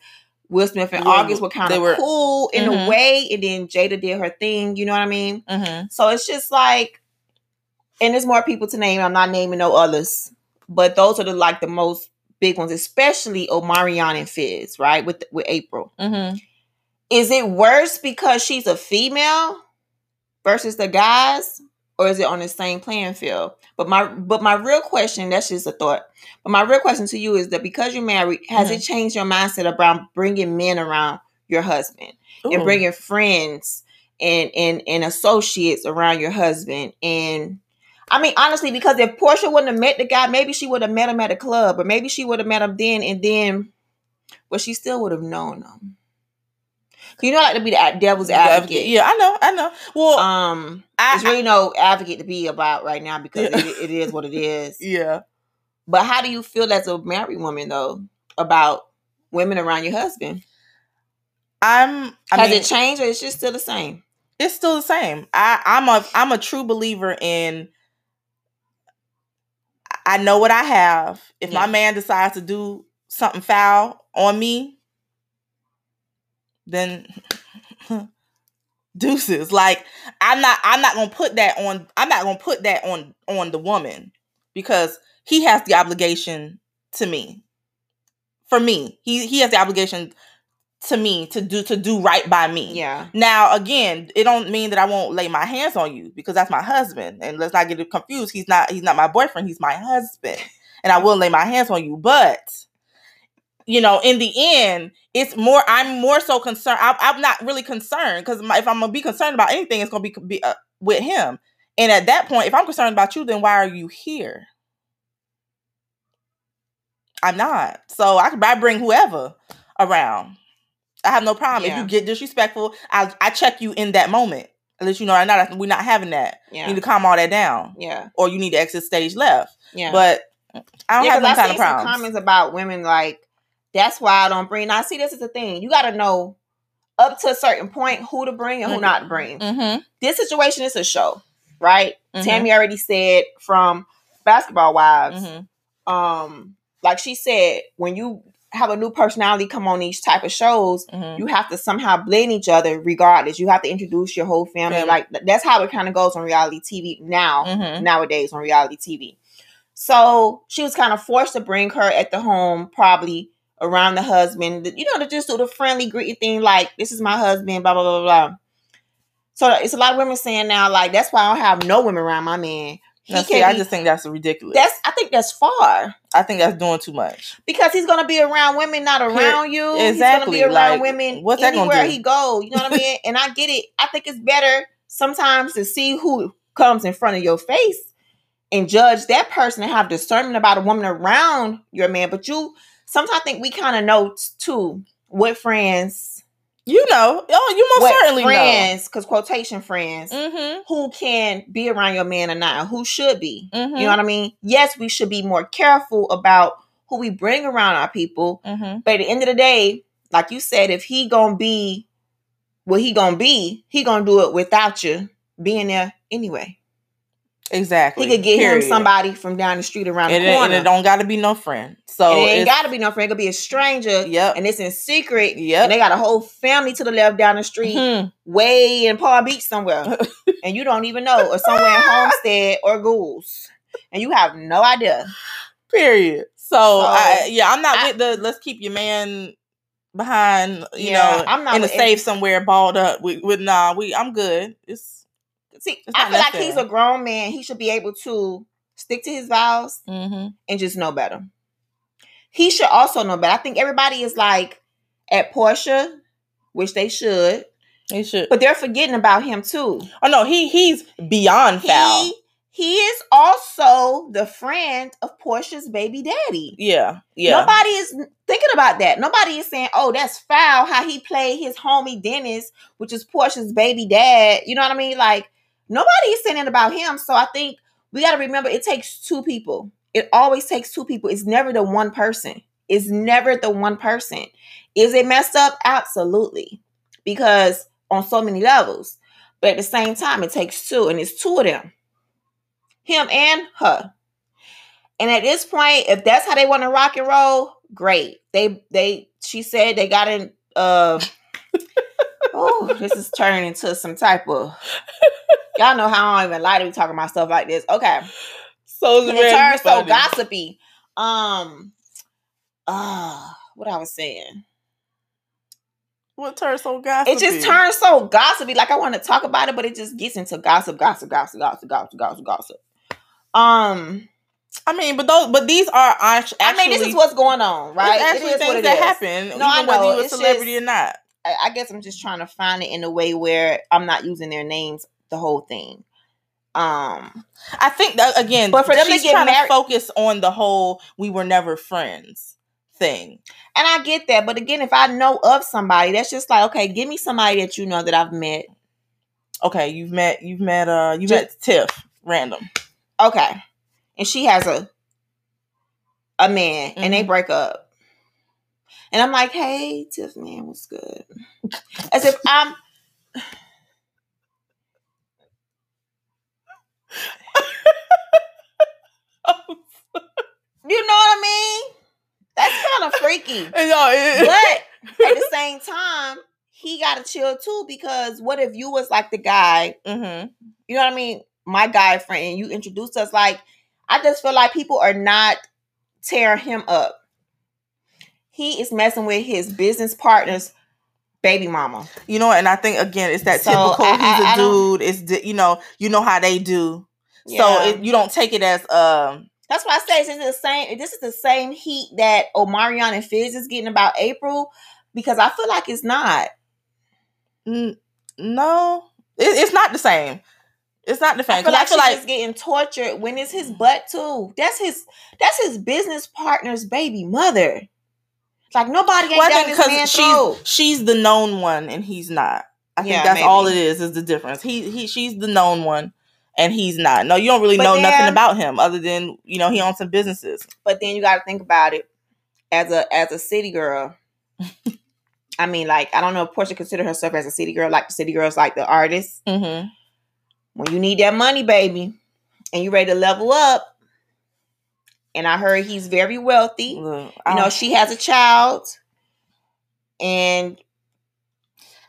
Speaker 2: Will Smith and
Speaker 1: Yeah,
Speaker 2: August were kind of cool in
Speaker 1: Mhm.
Speaker 2: a way, and then Jada did her thing. You know what I mean?
Speaker 1: Mhm.
Speaker 2: So it's just like, and there's more people to name. I'm not naming no others, but those are the like the most big ones, especially Omarion and Fizz, right? With with April.
Speaker 1: Mhm.
Speaker 2: Is it worse because she's a female versus the guys, or is it on the same playing field? But my but my real question, that's just a thought. But my real question to you is that because you're married, has it mm-hmm. changed your mindset about bringing men around your husband? and bringing friends and and and associates around your husband and I mean honestly because if Portia wouldn't have met the guy maybe she would have met him at a club or maybe she would have met him then and then but she still would have known him. You know, I like to be the devil's advocate.
Speaker 1: Yeah, I know, I know. Well,
Speaker 2: Um,
Speaker 1: I,
Speaker 2: there's really no advocate to be about right now because
Speaker 1: Yeah.
Speaker 2: it, it is what it is.
Speaker 1: yeah.
Speaker 2: But how do you feel as a married woman though about women around your husband?
Speaker 1: I'm. I
Speaker 2: Has
Speaker 1: mean,
Speaker 2: it changed or it's just still the same?
Speaker 1: it's still the same. I, I'm a I'm a true believer in. I know what I have. If
Speaker 2: Yeah.
Speaker 1: my man decides to do something foul on me, then deuces. Like I'm not I'm not gonna put that on. I'm not gonna put that on on the woman because he has the obligation to me. For me, he he has the obligation to me to do to do right by me.
Speaker 2: Yeah.
Speaker 1: Now, again, it don't mean that I won't lay my hands on you because that's my husband. And let's not get it confused. He's not he's not my boyfriend, he's my husband. And I will lay my hands on you. But you know, in the end, it's more I'm more so concerned. I, I'm not really concerned because if I'm gonna be concerned about anything, it's gonna be, be uh, with him. And at that point, if I'm concerned about you, then why are you here? I'm not. So I could I bring whoever around. I have no problem. If you get disrespectful, I I check you in that moment. At least you know I'm not we're not having that.
Speaker 2: Yeah.
Speaker 1: You need to calm all that down.
Speaker 2: Yeah.
Speaker 1: Or you need to exit stage left.
Speaker 2: Yeah.
Speaker 1: But I don't
Speaker 2: yeah,
Speaker 1: have them kind of
Speaker 2: some
Speaker 1: problems.
Speaker 2: comments about women like that's why I don't bring. Now, see, this is the thing. You got to know up to a certain point who to bring and who
Speaker 1: Mhm.
Speaker 2: not to bring.
Speaker 1: Mm-hmm.
Speaker 2: This situation is a show, right?
Speaker 1: Mhm.
Speaker 2: Tammy already said from Basketball Wives,
Speaker 1: Mm-hmm.
Speaker 2: um, like she said, when you have a new personality come on these type of shows,
Speaker 1: Mm-hmm.
Speaker 2: you have to somehow blend each other regardless. You have to introduce your whole family.
Speaker 1: Family.
Speaker 2: Like that's how it kind of goes on reality TV now
Speaker 1: Mm-hmm.
Speaker 2: nowadays on reality TV. So she was kind of forced to bring her at the home, probably around the husband, you know, to just do the friendly, greeting thing, like, this is my husband, blah, blah, blah, blah. So it's a lot of women saying now, like, that's why I don't have no women around my man. He
Speaker 1: Now, see,
Speaker 2: can't
Speaker 1: I just think that's ridiculous.
Speaker 2: that's I think that's far.
Speaker 1: I think that's doing too much.
Speaker 2: Because he's gonna be around women, not around you.
Speaker 1: exactly,
Speaker 2: He's gonna be around
Speaker 1: like,
Speaker 2: women
Speaker 1: what's that
Speaker 2: anywhere he go. You know what I mean? And I get it. I think it's better sometimes to see who comes in front of your face and judge that person and have discernment about a woman around your man. But you sometimes I think we kind of know too what friends,
Speaker 1: You know. Oh, you most
Speaker 2: what
Speaker 1: certainly
Speaker 2: friends, because quotation friends.
Speaker 1: Mm-hmm.
Speaker 2: who can be around your man or not, who should be.
Speaker 1: Mm-hmm.
Speaker 2: You know what I mean? Yes, we should be more careful about who we bring around our people.
Speaker 1: mm-hmm.
Speaker 2: But at the end of the day, like you said, if he gonna be what he gonna be, he gonna do it without you being there anyway.
Speaker 1: Exactly.
Speaker 2: He could get
Speaker 1: Period.
Speaker 2: him somebody from down the street around
Speaker 1: And
Speaker 2: the
Speaker 1: it,
Speaker 2: corner.
Speaker 1: and it don't got to be no friend. So
Speaker 2: And it ain't gotta be no friend. It could be a stranger,
Speaker 1: Yep.
Speaker 2: and it's in secret.
Speaker 1: Yep.
Speaker 2: And they got a whole family to the left down the street,
Speaker 1: Mhm.
Speaker 2: way in Palm Beach somewhere, and you don't even know, or somewhere in Homestead or Goulds, and you have no idea.
Speaker 1: Period. So, I, yeah, I'm not
Speaker 2: I-
Speaker 1: with the let's keep your man behind, you
Speaker 2: Yeah,
Speaker 1: know,
Speaker 2: I'm not
Speaker 1: in a safe somewhere, balled up. With, with nah, we I'm good. It's
Speaker 2: See, I feel like he's a grown man. He should be able to stick to his vows
Speaker 1: mm-hmm.
Speaker 2: and just know better. He should also know better. I think everybody is like at Porsha, which they should,
Speaker 1: he should.
Speaker 2: but they're forgetting about him too.
Speaker 1: Oh no, he he's beyond foul.
Speaker 2: He he is also the friend of Porsha's baby daddy.
Speaker 1: yeah, yeah.
Speaker 2: Nobody is thinking about that. Nobody is saying, "Oh, that's foul." How he played his homie Dennis, which is Porsha's baby dad. You know what I mean? Like nobody is saying it about him. So I think we got to remember it takes two people. It always takes two people. It's never the one person. It's never the one person. Is it messed up? Absolutely, because on so many levels. But at the same time, it takes two, and it's two of them, him and her. And at this point, if that's how they want to rock and roll, great. They they she said they got in uh oh, this is turning into some type of y'all know how I don't even lie to be talking about stuff like this. Okay.
Speaker 1: so
Speaker 2: it turns so gossipy. Um uh what I was saying.
Speaker 1: What turns so gossipy?
Speaker 2: It just turns so gossipy. Like I want to talk about it, but it just gets into gossip, gossip, gossip, gossip, gossip, gossip, gossip. Um,
Speaker 1: I mean, but those, but these are actually.
Speaker 2: I mean, this is what's going on, right?
Speaker 1: It's actually
Speaker 2: it is
Speaker 1: things
Speaker 2: what it
Speaker 1: that
Speaker 2: is.
Speaker 1: happen.
Speaker 2: No, I
Speaker 1: even whether
Speaker 2: know.
Speaker 1: you're a
Speaker 2: It's
Speaker 1: celebrity
Speaker 2: just-
Speaker 1: or not.
Speaker 2: I, I guess I'm just trying to find it in a way where I'm not using their names the whole thing. Um,
Speaker 1: I think that again,
Speaker 2: But for them to get married-
Speaker 1: to focus on the whole "we were never friends" thing.
Speaker 2: and I get that, but again, if I know of somebody, that's just like, okay, give me somebody that you know that I've met.
Speaker 1: Okay, you've met, you've met, uh, you met Tiff, random.
Speaker 2: Okay, and she has a a man, and they
Speaker 1: Mhm.
Speaker 2: break up. And I'm like, hey, Tiff, man, what's good? As if I'm. You know what I mean? That's kind of freaky. But at the same time, he got to chill too because what if you was like the guy,
Speaker 1: Mhm.
Speaker 2: you know what I mean? My guy friend, you introduced us like, I just feel like people are not tearing him up. He is messing with his business partner's baby mama.
Speaker 1: You know, and I think again, it's that
Speaker 2: So,
Speaker 1: typical.
Speaker 2: I-
Speaker 1: he's
Speaker 2: I-
Speaker 1: a
Speaker 2: I don't-
Speaker 1: dude. It's you know, you know how they do.
Speaker 2: Yeah.
Speaker 1: So it, you don't take it as um.
Speaker 2: That's why I say this is the same. This is the same heat that Omarion and Fizz is getting about Apryl, because I feel like it's not.
Speaker 1: n- No, it, it's not the same. It's not the same.
Speaker 2: I feel like, she's just getting tortured when it's his butt too. That's his. That's his business partner's baby mother. Like nobody ain't
Speaker 1: Well, I think
Speaker 2: this throat.
Speaker 1: she's she's the known one and he's not. I think
Speaker 2: Yeah,
Speaker 1: that's all it
Speaker 2: is.
Speaker 1: is. Is the difference. He he she's the known one and he's not. No, you don't really
Speaker 2: But
Speaker 1: know nothing about him other than you know he owns some businesses.
Speaker 2: But then you got to think about it as a as a city girl. I mean, like I don't know if Porsha consider herself as a city girl, like the city girls, like the artists.
Speaker 1: Mm-hmm.
Speaker 2: When you need that money, baby, and you ready to level up. And I heard he's very wealthy.
Speaker 1: Look,
Speaker 2: You know, she has a child, and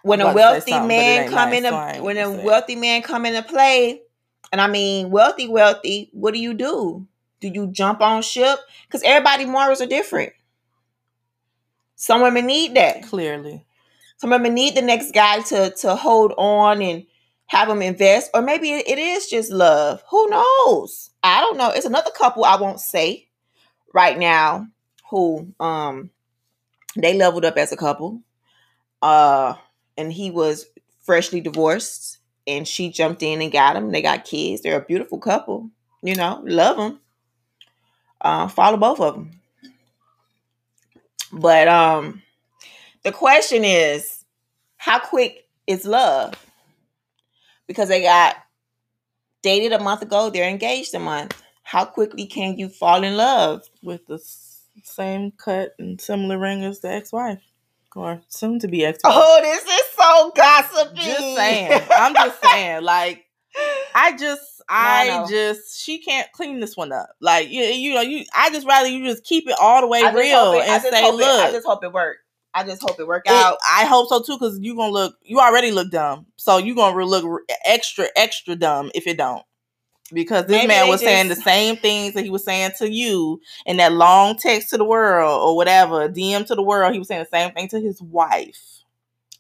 Speaker 2: when a
Speaker 1: about to say
Speaker 2: wealthy
Speaker 1: something, but it
Speaker 2: man come
Speaker 1: in,
Speaker 2: into
Speaker 1: so I ain't
Speaker 2: when a wealthy man come into play, and I mean wealthy, wealthy, what do you do? Do you jump on ship? Because everybody morals are different. Some women need that.
Speaker 1: clearly.
Speaker 2: Some women need the next guy to to hold on and have them invest, or maybe it it is just love. Who knows? I don't know. It's another couple I won't say right now who um they leveled up as a couple. Uh, and he was freshly divorced, and she jumped in and got him. They got kids. They're a beautiful couple. You know, love them. Uh, follow both of them. But um, the question is, how quick is love? Because they got dated a month ago, they're engaged a month. How quickly can you fall in love?
Speaker 1: With the same cut and similar ring as the ex-wife. Or soon to be ex.
Speaker 2: Oh, this is so gossipy.
Speaker 1: Just saying. I'm just saying. Like, I just, I
Speaker 2: No, no.
Speaker 1: just, she can't clean this one up. Like, you, you know, you. I just rather you just keep it all the way real
Speaker 2: it-
Speaker 1: and say,
Speaker 2: look. it- I just hope it work. I just hope it work
Speaker 1: it-
Speaker 2: out.
Speaker 1: I hope so too, because you gonna look. You already look dumb, so you gonna look extra, extra dumb if it don't. Because this
Speaker 2: Maybe
Speaker 1: man was saying the same things that he was saying to you in that long text to the world or whatever DM to the world. He was saying the same thing to his wife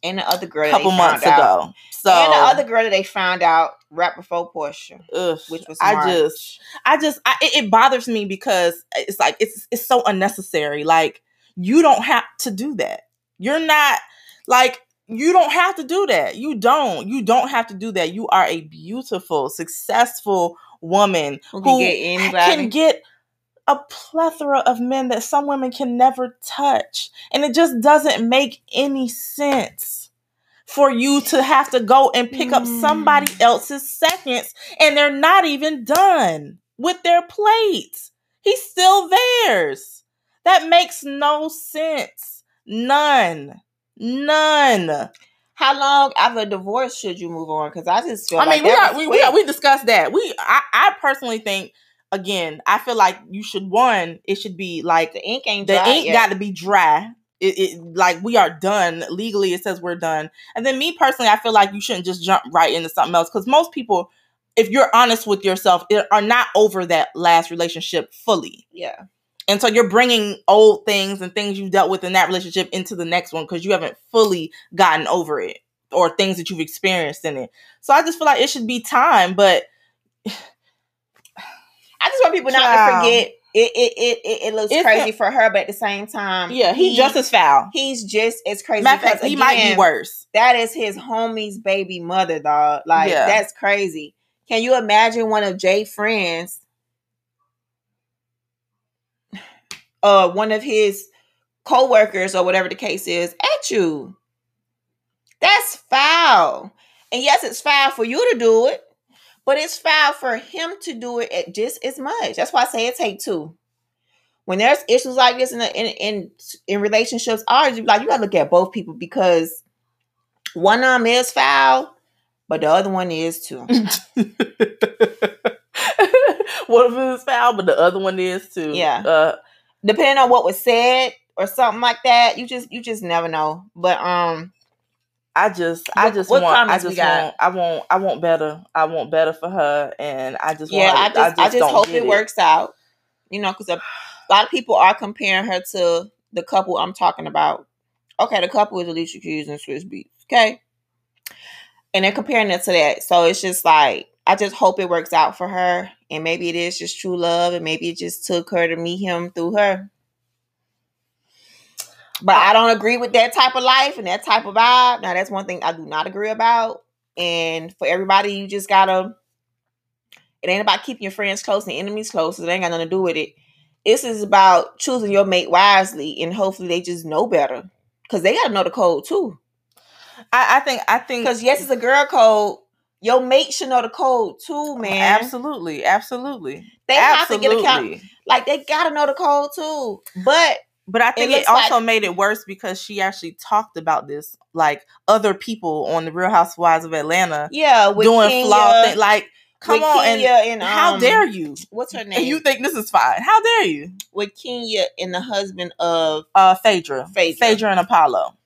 Speaker 2: and the other girl
Speaker 1: a couple months
Speaker 2: out.
Speaker 1: ago. So
Speaker 2: and the other girl that they found out right before Porsha,
Speaker 1: ugh,
Speaker 2: which was
Speaker 1: I just I just I, it, it bothers me because it's like it's it's so unnecessary. Like you don't have to do that. You're not like you don't have to do that. You don't. You don't have to do that. You are a beautiful, successful woman
Speaker 2: Who can get
Speaker 1: can get a plethora of men that some women can never touch. And it just doesn't make any sense for you to have to go and pick up somebody
Speaker 2: Mm.
Speaker 1: else's seconds and they're not even done with their plates. He's still theirs. That makes no sense. None. None.
Speaker 2: How long after a divorce should you move on? Because I just feel
Speaker 1: I
Speaker 2: like
Speaker 1: mean, we are, we, we, are, we discussed that. We I, I personally think again, I feel like you should one, it should be like
Speaker 2: the ink ain't
Speaker 1: the ink got to be dry. It, it like we are done legally. It says we're done. And then me personally, I feel like you shouldn't just jump right into something else because most people, if you're honest with yourself, are not over that last relationship fully.
Speaker 2: yeah.
Speaker 1: And so you're bringing old things and things you've dealt with in that relationship into the next one because you haven't fully gotten over it or things that you've experienced in it. So I just feel like it should be time, but
Speaker 2: I just want people not to forget it. It it it, it looks
Speaker 1: It's
Speaker 2: crazy for her, but at the same time,
Speaker 1: yeah, he's
Speaker 2: he-
Speaker 1: just as foul.
Speaker 2: he's just as crazy.
Speaker 1: Matter fact, he might be worse.
Speaker 2: That is his homie's baby mother, dog. Like
Speaker 1: Yeah.
Speaker 2: that's crazy. Can you imagine one of Jay friends, uh, one of his co-workers or whatever the case is, at you? That's foul. And yes, it's foul for you to do it, but it's foul for him to do it at just as much. That's why I say it take two. When there's issues like this in a, in in in relationships, ours you like you gotta look at both people because one of them is foul, but the other one is too.
Speaker 1: one of them is foul, but the other one is too.
Speaker 2: Yeah.
Speaker 1: Uh,
Speaker 2: Depending on what was said or something like that, you just you just never know. But um,
Speaker 1: I just, I just
Speaker 2: what
Speaker 1: want, I just want, I want, I want better. I want better for her, and I just
Speaker 2: yeah, I just I just,
Speaker 1: don't
Speaker 2: hope
Speaker 1: get
Speaker 2: it works out. You know, because a lot of people are comparing her to the couple I'm talking about. Okay, the couple is Alicia Keys and Swizz Beatz. Okay, and they're comparing it to that. So it's just like I just hope it works out for her, and maybe it is just true love, and maybe it just took her to meet him through her. But I don't agree with that type of life and that type of vibe. Now that's one thing I do not agree about. And for everybody, you just gotta. It ain't about keeping your friends close and enemies close. It ain't got nothing to do with it. This is about choosing your mate wisely, and hopefully they just know better, because they gotta know the code too.
Speaker 1: I, I think, I think,
Speaker 2: Because yes, it's a girl code. Your mate should know the code too, man.
Speaker 1: absolutely, absolutely,
Speaker 2: They have to
Speaker 1: absolutely.
Speaker 2: get account. Like they gotta know the code too. But
Speaker 1: But I think it,
Speaker 2: looks
Speaker 1: also
Speaker 2: like-
Speaker 1: made it worse because she actually talked about this, like other people on the Real Housewives of Atlanta
Speaker 2: yeah, with
Speaker 1: doing
Speaker 2: Kenya,
Speaker 1: flawed things. Like, come on,
Speaker 2: Kenya
Speaker 1: and,
Speaker 2: and,
Speaker 1: how
Speaker 2: um,
Speaker 1: dare you?
Speaker 2: What's her name?
Speaker 1: And you think this is fine? How dare you?
Speaker 2: with Kenya and the husband of
Speaker 1: Uh, Phaedra,
Speaker 2: Phaedra.
Speaker 1: Phaedra and Apollo.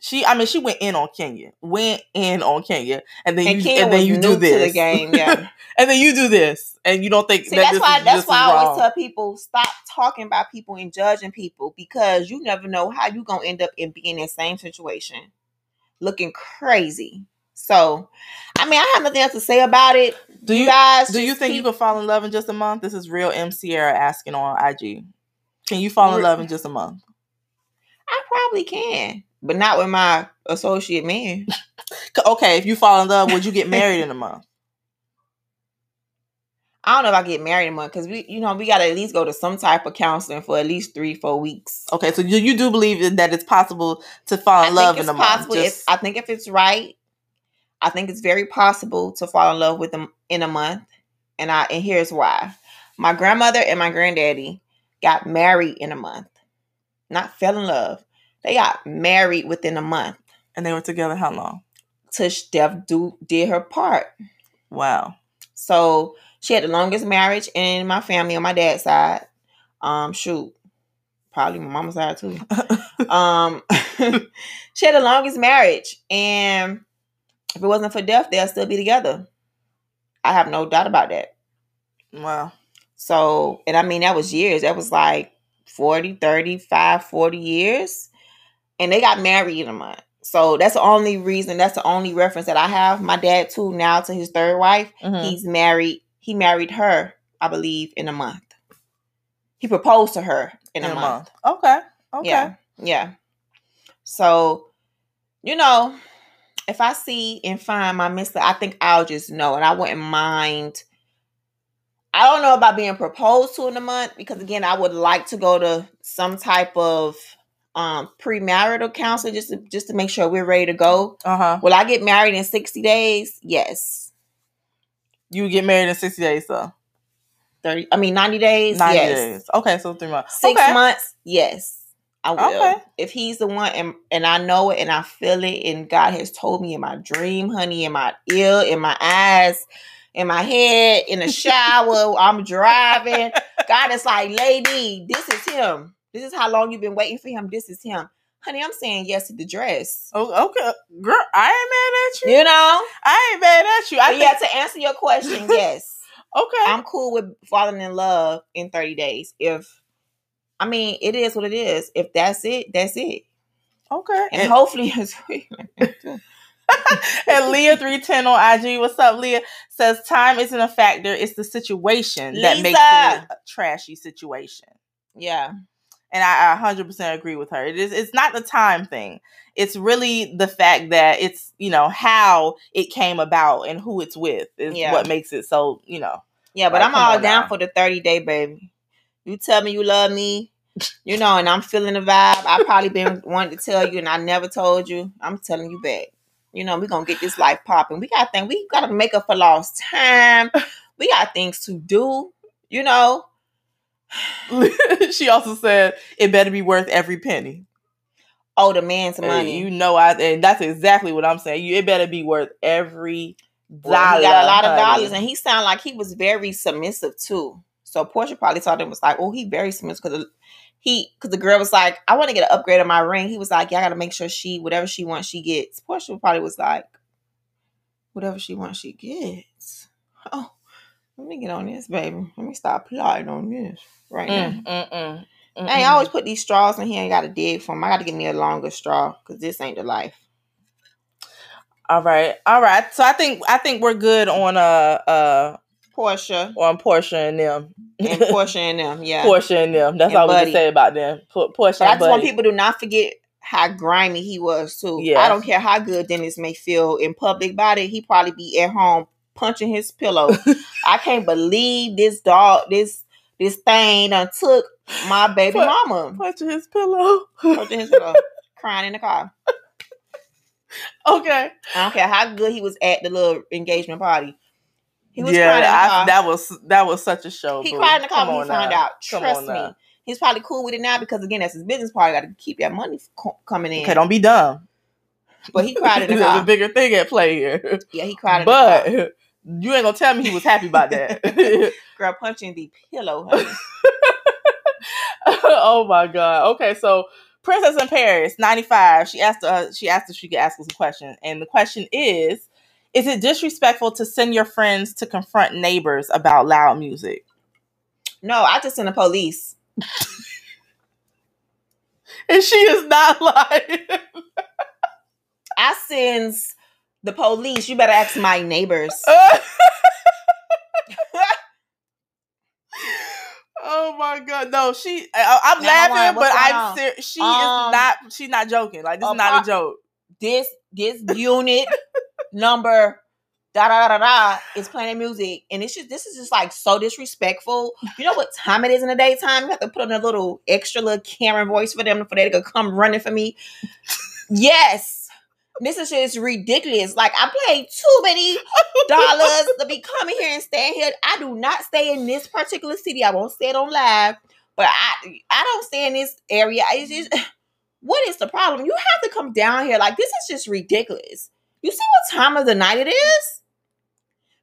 Speaker 1: She, I mean, she went in on Kenya, went in on Kenya, and then
Speaker 2: and
Speaker 1: you,
Speaker 2: Kenya
Speaker 1: and then you do this
Speaker 2: to the game. Yeah.
Speaker 1: and then you do this, and you don't think
Speaker 2: See,
Speaker 1: that
Speaker 2: that's why
Speaker 1: is
Speaker 2: that's why I always tell people stop talking about people and judging people because you never know how you gonna end up in being in the same situation, looking crazy. So, I mean, I have nothing else to say about it.
Speaker 1: Do
Speaker 2: You
Speaker 1: you
Speaker 2: guys,
Speaker 1: do you think you
Speaker 2: keep-
Speaker 1: could fall in love in just a month? This is real M Sierra asking on IG. Can you fall in love in just a month?
Speaker 2: I probably can, but not with my associate man.
Speaker 1: Okay, if you fall in love, would you get married in a month?
Speaker 2: I don't know if I get married in a month because we, you know, we got to at least go to some type of counseling for at least three, four weeks.
Speaker 1: Okay, so you, you do believe that it's possible to fall in
Speaker 2: I
Speaker 1: love in a month?
Speaker 2: If, I think if it's right, I think it's very possible to fall in love with them in a month. And I and here's why: my grandmother and my granddaddy got married in a month, not fell in love. They got married within a month.
Speaker 1: And they were together how long?
Speaker 2: Till Steph do did her part.
Speaker 1: Wow.
Speaker 2: So she had the longest marriage in my family on my dad's side. Um, shoot, probably my mama's side too. um, she had the longest marriage, and if it wasn't for death, they'll still be together. I have no doubt about that.
Speaker 1: Wow.
Speaker 2: So, and I mean, that was years. That was like 40, 35, 40 years. And they got married in a month. So that's the only reason, that's the only reference that I have. My dad, too, now to his third wife,
Speaker 1: Mhm.
Speaker 2: he's married, he married her, I believe, in a month. He proposed to her in, a, month.
Speaker 1: Okay. Okay.
Speaker 2: Yeah. Yeah. So, you know, if I see and find my mister, I think I'll just know. And I wouldn't mind. I don't know about being proposed to in a month because again, I would like to go to some type of um premarital counseling just to just to make sure we're ready to go.
Speaker 1: Uh huh.
Speaker 2: Will I get married in 60 days? Yes.
Speaker 1: You get married in 60 days, though.
Speaker 2: 30 I mean 90 days?
Speaker 1: 90
Speaker 2: yes.
Speaker 1: days. Okay, so three months.
Speaker 2: Six
Speaker 1: okay.
Speaker 2: months, yes. I will.
Speaker 1: Okay.
Speaker 2: If he's the one and and I know it and I feel it and God has told me in my dream, honey, in my ear, in my eyes, in my head, in the shower, I'm driving. God is like, lady, this is him. This is how long you've been waiting for him. This is him. Honey, I'm saying yes to the dress.
Speaker 1: Oh, okay. Girl, I ain't mad at you.
Speaker 2: You know?
Speaker 1: I ain't mad at you. I
Speaker 2: But yeah, to answer your question, yes.
Speaker 1: okay.
Speaker 2: I'm cool with falling in love in 30 days. If I mean, it is what it is. If that's it, that's it.
Speaker 1: okay.
Speaker 2: And
Speaker 1: And,
Speaker 2: hopefully it's
Speaker 1: and Leah three ten on IG. What's up, Leah? Says time isn't a factor; it's the situation that makes
Speaker 2: Lisa.
Speaker 1: it a trashy situation.
Speaker 2: yeah.
Speaker 1: And I, I 100% agree with her. It is. It's not the time thing. It's really the fact that it's you know how it came about and who it's with is
Speaker 2: Yeah.
Speaker 1: what makes it so you know.
Speaker 2: Yeah, but
Speaker 1: Like,
Speaker 2: I'm all down
Speaker 1: now.
Speaker 2: for the 30 day baby. You tell me you love me, you know, and I'm feeling the vibe. I probably been wanting to tell you and I never told you. I'm telling you back. You know, we're gonna get this life popping. We got things, we gotta make up for lost time. We got things to do, you know.
Speaker 1: she also said it better be worth every penny.
Speaker 2: Oh, the man's money.
Speaker 1: you know, I and that's exactly what I'm saying. You it better be worth every dollar.
Speaker 2: Well, he got a lot of
Speaker 1: honey.
Speaker 2: dollars, and he sounded like he was very submissive too. So Porsha probably thought it was like, oh, he very submissive because he because the girl was like, I want to get an upgrade on my ring. He was like, yeah, I got to make sure she whatever she wants, she gets. Porsha probably was like, whatever she wants, she gets. Oh, let me get on this, baby. Let me start plotting on this right
Speaker 1: Mm,
Speaker 2: now.
Speaker 1: mm, mm, mm,
Speaker 2: I
Speaker 1: mm.
Speaker 2: always put these straws in here. I got to dig for them. I got to get me a longer straw because this ain't the life.
Speaker 1: All right, all right. So I think I think we're good on uh uh
Speaker 2: Porsha
Speaker 1: on Porsha and them.
Speaker 2: and Porsha and them, yeah.
Speaker 1: Porsha and them. That's
Speaker 2: And
Speaker 1: all we can say about them. Por- Porsha
Speaker 2: But I
Speaker 1: and
Speaker 2: just want people to not forget how grimy he was too.
Speaker 1: Yeah,
Speaker 2: I don't care how good Dennis may feel in public body, he probably be at home punching his pillow. I can't believe this dog, this this thing done took my baby mama.
Speaker 1: Punching his pillow.
Speaker 2: Punching his pillow, crying in the car.
Speaker 1: okay.
Speaker 2: I don't care how good he was at the little engagement party. He was
Speaker 1: yeah,
Speaker 2: crying in the
Speaker 1: I-
Speaker 2: car.
Speaker 1: that was that was such a show.
Speaker 2: he
Speaker 1: boo.
Speaker 2: cried in the car
Speaker 1: Come
Speaker 2: when he found
Speaker 1: now.
Speaker 2: out.
Speaker 1: Come
Speaker 2: Trust me.
Speaker 1: now.
Speaker 2: He's probably cool with it now because again, that's his business part. Got to keep that money co- coming in.
Speaker 1: Okay, don't be dumb.
Speaker 2: But he cried in the
Speaker 1: There's a bigger thing at play here.
Speaker 2: Yeah, he cried in the car.
Speaker 1: But you ain't gonna tell me he was happy about that.
Speaker 2: Girl punching the pillow, honey.
Speaker 1: oh my god. Okay, so Princess in Paris, 95. She asked uh, she asked if she could ask us a question. And the question is Is it disrespectful to send your friends to confront neighbors about loud music?
Speaker 2: No, I just send the police.
Speaker 1: And she is not lying.
Speaker 2: I sends the police. You better ask my neighbors.
Speaker 1: oh my god. No, she I, I'm
Speaker 2: Now,
Speaker 1: laughing, but I'm ser- she
Speaker 2: Um,
Speaker 1: is not she's not joking. Like this is not a joke.
Speaker 2: This this unit number da da da da da is playing music, and it's just this is just like so disrespectful. You know what time it is in the daytime? You have to put on a little extra little Karen voice for them for they to come running for me. yes. This is just ridiculous. Like I paid too many dollars to be coming here and staying here. I do not stay in this particular city. I won't say it on live, but I I don't stay in this area. It's just What is the problem? You have to come down here. Like, this is just ridiculous. You see what time of the night it is?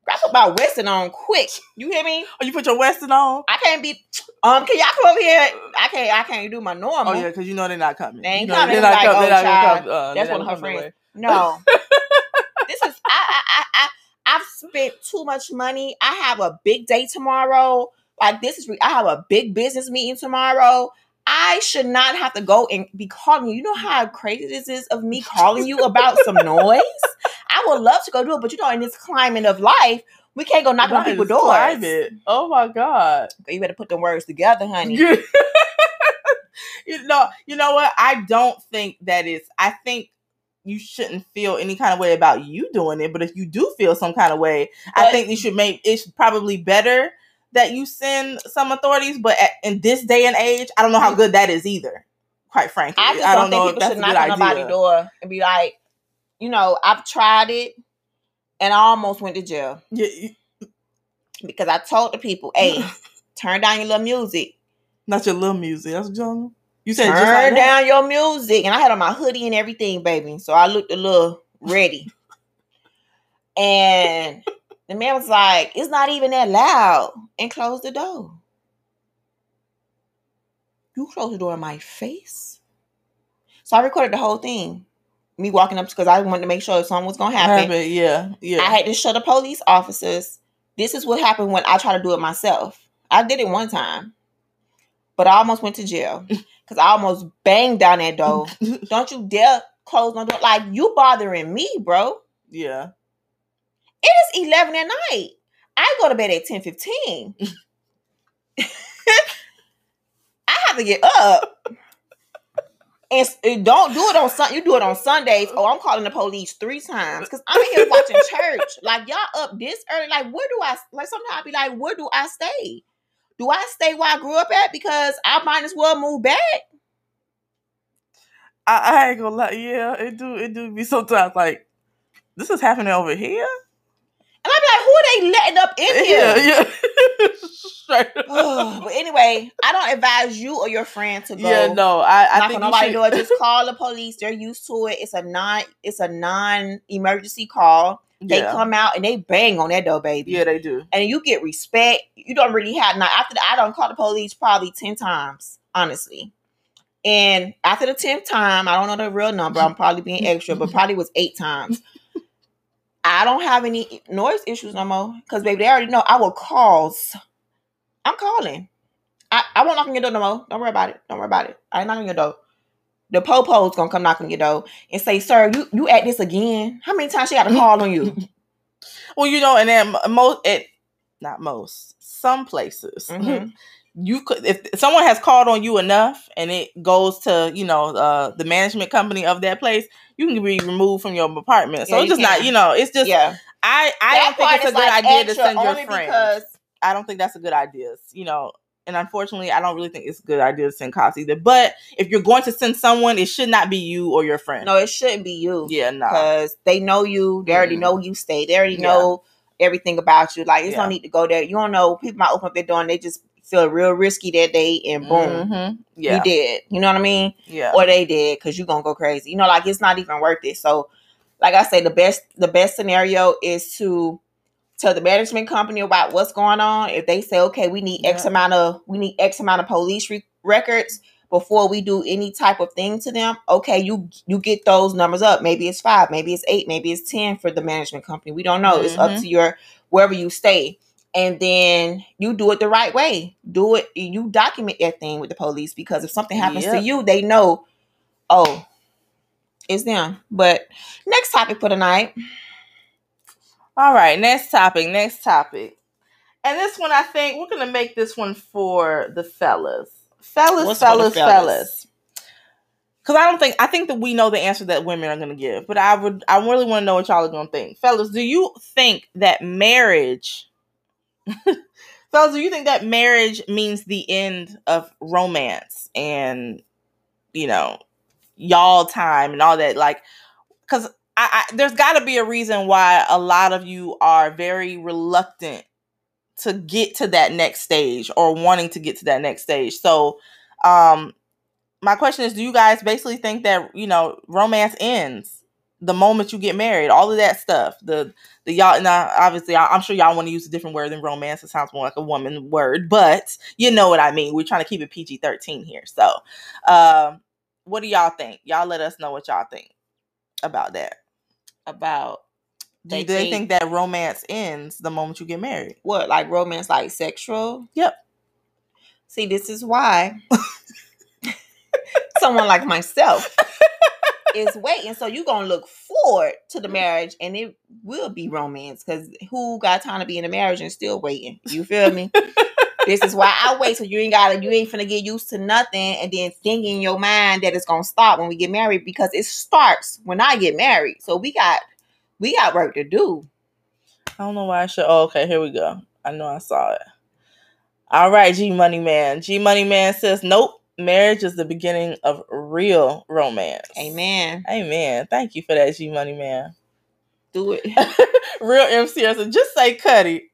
Speaker 2: I put my Weston on quick. You hear me?
Speaker 1: Oh, you put your Weston on?
Speaker 2: I can't be. Um, can y'all come over here? I can't. I can't do my normal.
Speaker 1: Oh yeah, because you know they're not coming.
Speaker 2: They ain't
Speaker 1: You know,
Speaker 2: coming.
Speaker 1: They're not
Speaker 2: Like,
Speaker 1: coming.
Speaker 2: oh,
Speaker 1: They're not
Speaker 2: child,
Speaker 1: come. Uh,
Speaker 2: That's one of her friends.
Speaker 1: away.
Speaker 2: No. this is I, I I I I've spent too much money. I have a big day tomorrow. Like this is I have a big business meeting tomorrow. I should not have to go and be calling you. You know how crazy this is of me calling you about some noise? I would love to go do it, but you know, in this climate of life, we can't go knocking on people's doors.
Speaker 1: climate. Oh my god.
Speaker 2: You better put them words together, honey.
Speaker 1: you know, you know what? I don't think that is. I think you shouldn't feel any kind of way about you doing it. But if you do feel some kind of way, I think you should make. It's probably better that you send some authorities. But at, in this day and age, I don't know how mm. good that is either. Quite frankly,
Speaker 2: I just
Speaker 1: I
Speaker 2: don't,
Speaker 1: don't know
Speaker 2: think
Speaker 1: if
Speaker 2: people should knock on nobody's door and be like, you know, I've tried it and I almost went to jail
Speaker 1: Yeah, you-
Speaker 2: because I told the people, hey, turn down your little music.
Speaker 1: not your little music. That's what you said
Speaker 2: Turn
Speaker 1: just like
Speaker 2: down your music. And I had on my hoodie and everything, baby. So I looked a little ready. and the man was like, it's not even that loud. And closed the door. You closed the door in my face. So I recorded the whole thing. Me walking up because I wanted to make sure something was gonna happen.
Speaker 1: Happen, Yeah, yeah.
Speaker 2: I had to show the police officers. This is what happened when I try to do it myself. I did it one time, but I almost went to jail because I almost banged down that door. Don't you dare close my door. Like you bothering me, bro.
Speaker 1: yeah.
Speaker 2: It is 11 at night. I go to bed at 10 15. I have to get up. And don't do it on Sun. You do it on Sundays. Oh, I'm calling the police three times because I'm here watching church. Like y'all up this early. Like where do I? Like sometimes I be like, where do I stay? Do I stay where I grew up at? Because I might as well move back.
Speaker 1: I, I ain't gonna lie. Yeah, it do. It do be sometimes like this is happening over here.
Speaker 2: And I be like, who are they letting up in here?
Speaker 1: Yeah, yeah. Straight up.
Speaker 2: but anyway, I don't advise you or your friend to go.
Speaker 1: yeah, no, I, I
Speaker 2: knock
Speaker 1: think
Speaker 2: on
Speaker 1: you
Speaker 2: nobody's
Speaker 1: should-
Speaker 2: door. Just call the police. They're used to it. It's a non. It's a non-emergency call. They
Speaker 1: yeah.
Speaker 2: come out and they bang on that door, baby.
Speaker 1: yeah, they do.
Speaker 2: And you get respect. You don't really have now. After that, I don't call the police probably ten times, honestly. And after the tenth time, I don't know the real number. I'm probably being extra, but probably was eight times. I don't have any noise issues no more because baby, they already know I will cause. I'm calling. I, I won't knock on your door no more. Don't worry about it. Don't worry about it. I ain't knocking your door. The popo's gonna come knock on your door and say, "Sir, you you at this again? How many times she got to call on you?"
Speaker 1: Well, you know, and then most, it, not most, some places,
Speaker 2: Mhm.
Speaker 1: you could if someone has called on you enough, and it goes to you know uh, the management company of that place, you can be removed from your apartment. So
Speaker 2: Yeah,
Speaker 1: it's just not, you know, it's just
Speaker 2: yeah,
Speaker 1: I I
Speaker 2: That
Speaker 1: don't think it's a good
Speaker 2: like,
Speaker 1: idea to send your
Speaker 2: friend.
Speaker 1: I don't think that's a good idea. You know, and unfortunately, I don't really think it's a good idea to send cops either. But if you're going to send someone, it should not be you or your friend.
Speaker 2: no, it shouldn't be you.
Speaker 1: Yeah, no.
Speaker 2: because they know you. They already
Speaker 1: Mhm.
Speaker 2: know you stay. They already
Speaker 1: Yeah.
Speaker 2: know everything about you. Like, there's
Speaker 1: Yeah.
Speaker 2: no need to go there. You don't know. People might open up their door and they just feel real risky that day, and boom,
Speaker 1: Mhm. Yeah,
Speaker 2: you did. You know what I mean?
Speaker 1: yeah.
Speaker 2: Or they did because you're gonna go crazy. You know, like it's not even worth it. So, like I say, the best the best scenario is to tell the management company about what's going on. If they say, okay, we need X
Speaker 1: Yeah.
Speaker 2: amount of we need X amount of police re- records before we do any type of thing to them, okay, you you get those numbers up. Maybe it's five, maybe it's eight, maybe it's ten for the management company. We don't know. It's up
Speaker 1: Mhm.
Speaker 2: to your wherever you stay. And then you do it the right way. Do it. You document that thing with the police because if something happens to you, they know. Oh, it's them. But next topic for tonight.
Speaker 1: All right, next topic. Next topic. And this one, I think we're gonna make this one for the fellas, fellas,
Speaker 2: What's
Speaker 1: fellas,
Speaker 2: fellas?
Speaker 1: Because I don't think I think that we know the answer that women are gonna give, but I would I really want to know what y'all are gonna think, fellas. Do you think that marriage, fellas? Do you think that marriage means the end of romance and you know y'all time and all that? Like, because I, I there's got to be a reason why a lot of you are very reluctant to get to that next stage or wanting to get to that next stage. So, um, my question is do you guys basically think that you know romance ends the moment you get married? All of that stuff. The the y'all now obviously I, am sure y'all want to use a different word than romance. It sounds more like a woman word but you know what i mean. We're trying to keep it pg-13 here. So um what do y'all think? Y'all let us know what y'all think about that
Speaker 2: about
Speaker 1: do they, do they think, think that romance ends the moment you get married
Speaker 2: what like romance like sexual
Speaker 1: yep
Speaker 2: see this is why someone like myself is waiting. So you're gonna look forward to the marriage and it will be romance. Cause who got time to be in a marriage and still waiting? You feel me? this is why I wait so you ain't gotta you ain't finna get used to nothing and then thinking in your mind that it's gonna stop when we get married because it starts when I get married. So we got we got work to do.
Speaker 1: I don't know why I should oh okay, here we go. I know I saw it. All right, G Money Man. G Money Man says, Nope marriage is the beginning of real romance.
Speaker 2: Amen.
Speaker 1: Amen. Thank you for that, G Money Man.
Speaker 2: Do it.
Speaker 1: real MCS. Just say Cuddy.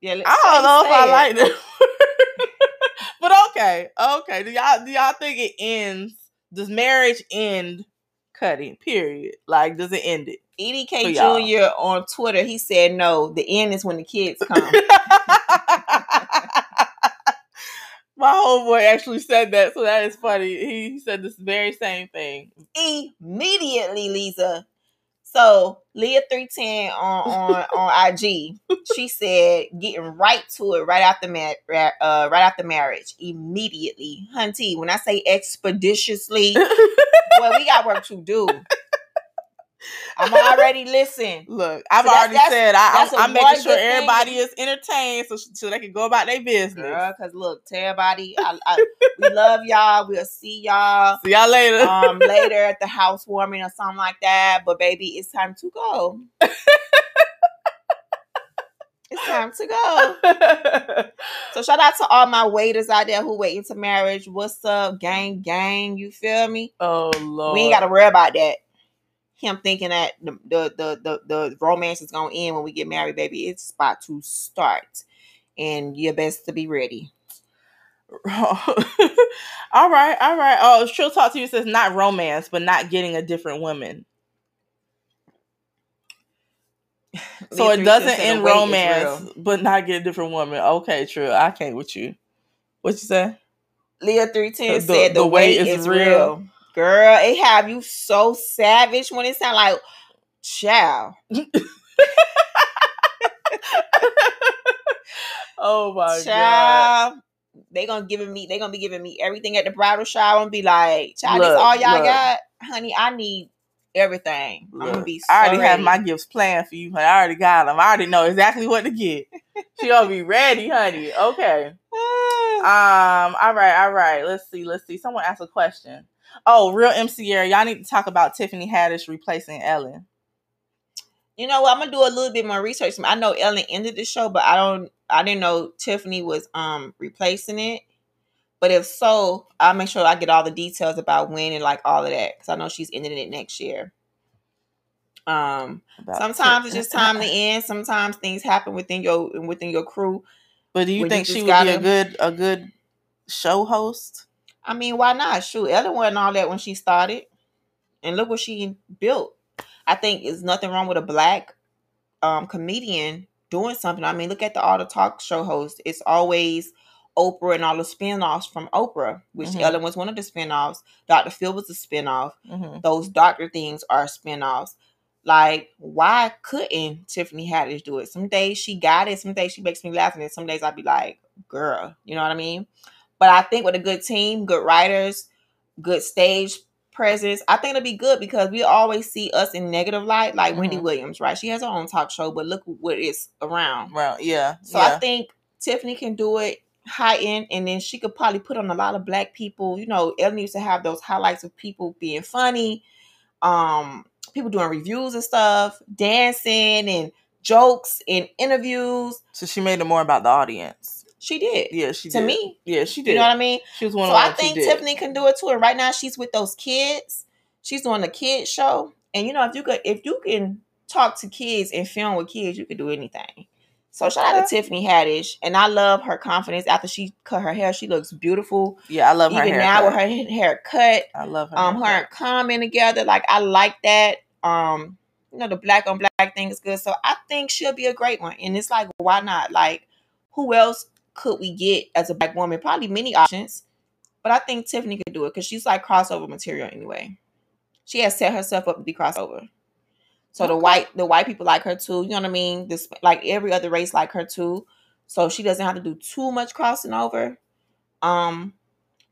Speaker 1: Yeah, I don't know if I like it. but okay, okay. Do y'all do y'all think it ends? Does marriage end cutting? Period. Like, does it end it?
Speaker 2: EDK Jr. on Twitter, he said no. The end is when the kids come.
Speaker 1: My homeboy actually said that, so that is funny. He said this very same thing.
Speaker 2: Immediately, Lisa. So Leah three ten on on on IG, she said getting right to it right after mar- uh, right after marriage immediately, Hunty. When I say expeditiously, well, we got work to do. I'm already listening.
Speaker 1: Look, I've so already that's, said I, I'm, I'm making sure everybody is entertained so, so they can go about their business.
Speaker 2: Girl, cause look, tell everybody I, I, we love y'all. We'll see y'all.
Speaker 1: See y'all later.
Speaker 2: Um, later at the housewarming or something like that. But baby, it's time to go. it's time to go. so shout out to all my waiters out there who waiting to marriage. What's up, gang, gang? You feel me?
Speaker 1: Oh lord,
Speaker 2: we ain't got to worry about that him thinking that the the the the, romance is gonna end when we get married, baby. It's about to start, and you're best to be ready.
Speaker 1: all right, all right. Oh, she'll talk to you says not romance, but not getting a different woman. So it doesn't end romance, but not get a different woman. Okay, true. I can't with you. What you say?
Speaker 2: Leah three ten said the, the wait is, is real. real. Girl, it have you so savage when it sound like child.
Speaker 1: oh my child. god.
Speaker 2: They gonna giving me they gonna be giving me everything at the bridal shower and be like, child, look, this all y'all look. got? Honey, I need everything. Look, I'm gonna be so
Speaker 1: I already
Speaker 2: ready.
Speaker 1: have my gifts planned for you, honey. I already got them. I already know exactly what to get. she gonna be ready, honey. Okay. um, all right, all right. Let's see, let's see. Someone asked a question. Oh, real MC y'all need to talk about Tiffany Haddish replacing Ellen.
Speaker 2: You know what? I'm gonna do a little bit more research. I know Ellen ended the show, but I don't. I didn't know Tiffany was um replacing it. But if so, I'll make sure I get all the details about when and like all of that because I know she's ending it next year. Um, about sometimes it's just time to end. Sometimes things happen within your within your crew.
Speaker 1: But do you think you she would gotta, be a good a good show host?
Speaker 2: I mean, why not? Shoot, Ellen wasn't all that when she started, and look what she built. I think there's nothing wrong with a black um, comedian doing something. I mean, look at the all the talk show hosts. It's always Oprah and all the spin-offs from Oprah, which mm-hmm. Ellen was one of the spin-offs. Dr. Phil was a spin-off. Mm-hmm. Those doctor things are spin-offs. Like, why couldn't Tiffany Haddish do it? Some days she got it, some days she makes me laugh, and then some days I'd be like, girl, you know what I mean? But I think with a good team, good writers, good stage presence, I think it'll be good because we always see us in negative light, like mm-hmm. Wendy Williams, right? She has her own talk show, but look what it's around.
Speaker 1: Well, yeah.
Speaker 2: So
Speaker 1: yeah.
Speaker 2: I think Tiffany can do it high end, and then she could probably put on a lot of black people. You know, Ellen used to have those highlights of people being funny, um, people doing reviews and stuff, dancing and jokes and interviews.
Speaker 1: So she made it more about the audience.
Speaker 2: She did.
Speaker 1: Yeah, she did
Speaker 2: to
Speaker 1: did.
Speaker 2: me.
Speaker 1: Yeah, she did.
Speaker 2: You know what I mean?
Speaker 1: She was one
Speaker 2: so
Speaker 1: of
Speaker 2: I think Tiffany can do it too. And right now she's with those kids. She's doing the kids show. And you know, if you could if you can talk to kids and film with kids, you could do anything. So shout out to Tiffany Haddish, and I love her confidence. After she cut her hair, she looks beautiful.
Speaker 1: Yeah, I love her
Speaker 2: Even now with her hair cut,
Speaker 1: I love her.
Speaker 2: um, her
Speaker 1: haircut.
Speaker 2: and Common together, like I like that. Um, you know, the black on black thing is good. So I think she'll be a great one. And it's like, why not? Like, who else could we get as a black woman? Probably many options. But I think Tiffany could do it because she's like crossover material anyway. She has set herself up to be crossover. So the white the white people like her too. You know what I mean? This like every other race like her too. So she doesn't have to do too much crossing over. Um,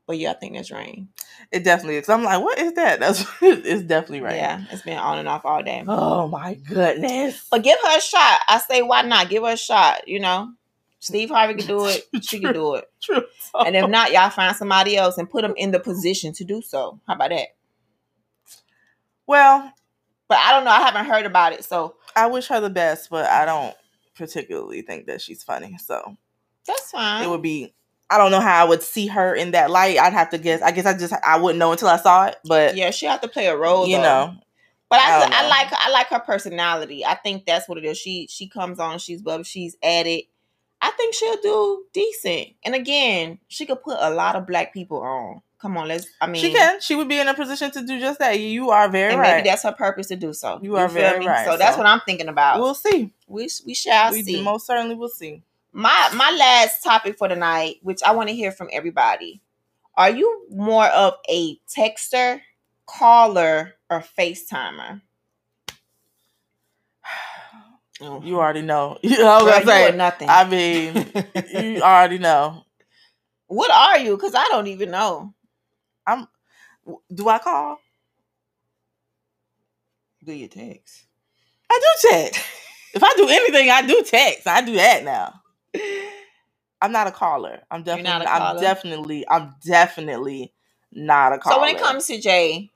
Speaker 2: but yeah, I think that's rain.
Speaker 1: It definitely is. I'm like, what is that? That's it's definitely right.
Speaker 2: Yeah, it's been on and off all day.
Speaker 1: Oh my goodness.
Speaker 2: But give her a shot. I say, why not? Give her a shot. You know, Steve Harvey can do it. She can do it.
Speaker 1: True.
Speaker 2: And if not, y'all find somebody else and put them in the position to do so. How about that?
Speaker 1: well,
Speaker 2: But I don't know. I haven't heard about it, so
Speaker 1: I wish her the best, but I don't particularly think that she's funny. So
Speaker 2: that's fine.
Speaker 1: it would be. I don't know how I would see her in that light. I'd have to guess. I guess I just I wouldn't know until I saw it. But
Speaker 2: yeah, she have to play a role.
Speaker 1: you
Speaker 2: though.
Speaker 1: know,
Speaker 2: But
Speaker 1: I
Speaker 2: I, I, like I like her personality. I think that's what it is. She she comes on, she's bubbly, she's at it. I think she'll do decent. And again, she could put a lot of black people on. Come on, let's. I mean,
Speaker 1: she can. She would be in a position to do just that. You are very
Speaker 2: and
Speaker 1: right.
Speaker 2: maybe that's her purpose to do so.
Speaker 1: You are
Speaker 2: feel
Speaker 1: very right,
Speaker 2: So that's what I'm thinking about.
Speaker 1: we'll see.
Speaker 2: we we shall
Speaker 1: we
Speaker 2: see.
Speaker 1: most certainly we'll see.
Speaker 2: my my last topic for tonight, which I want to hear from everybody. Are you more of a texter, caller, or FaceTimer? Oh.
Speaker 1: You already know. You know, I was
Speaker 2: Girl,
Speaker 1: gonna
Speaker 2: you
Speaker 1: say.
Speaker 2: are nothing.
Speaker 1: I mean, you already know.
Speaker 2: what are you? Because I don't even know. I'm.
Speaker 1: Do I call?
Speaker 2: Do you text?
Speaker 1: I do text. if I do anything, I do text. I do that now. I'm not a caller. I'm definitely.
Speaker 2: not a
Speaker 1: I'm definitely. I'm definitely not a caller.
Speaker 2: So when it comes to Jay,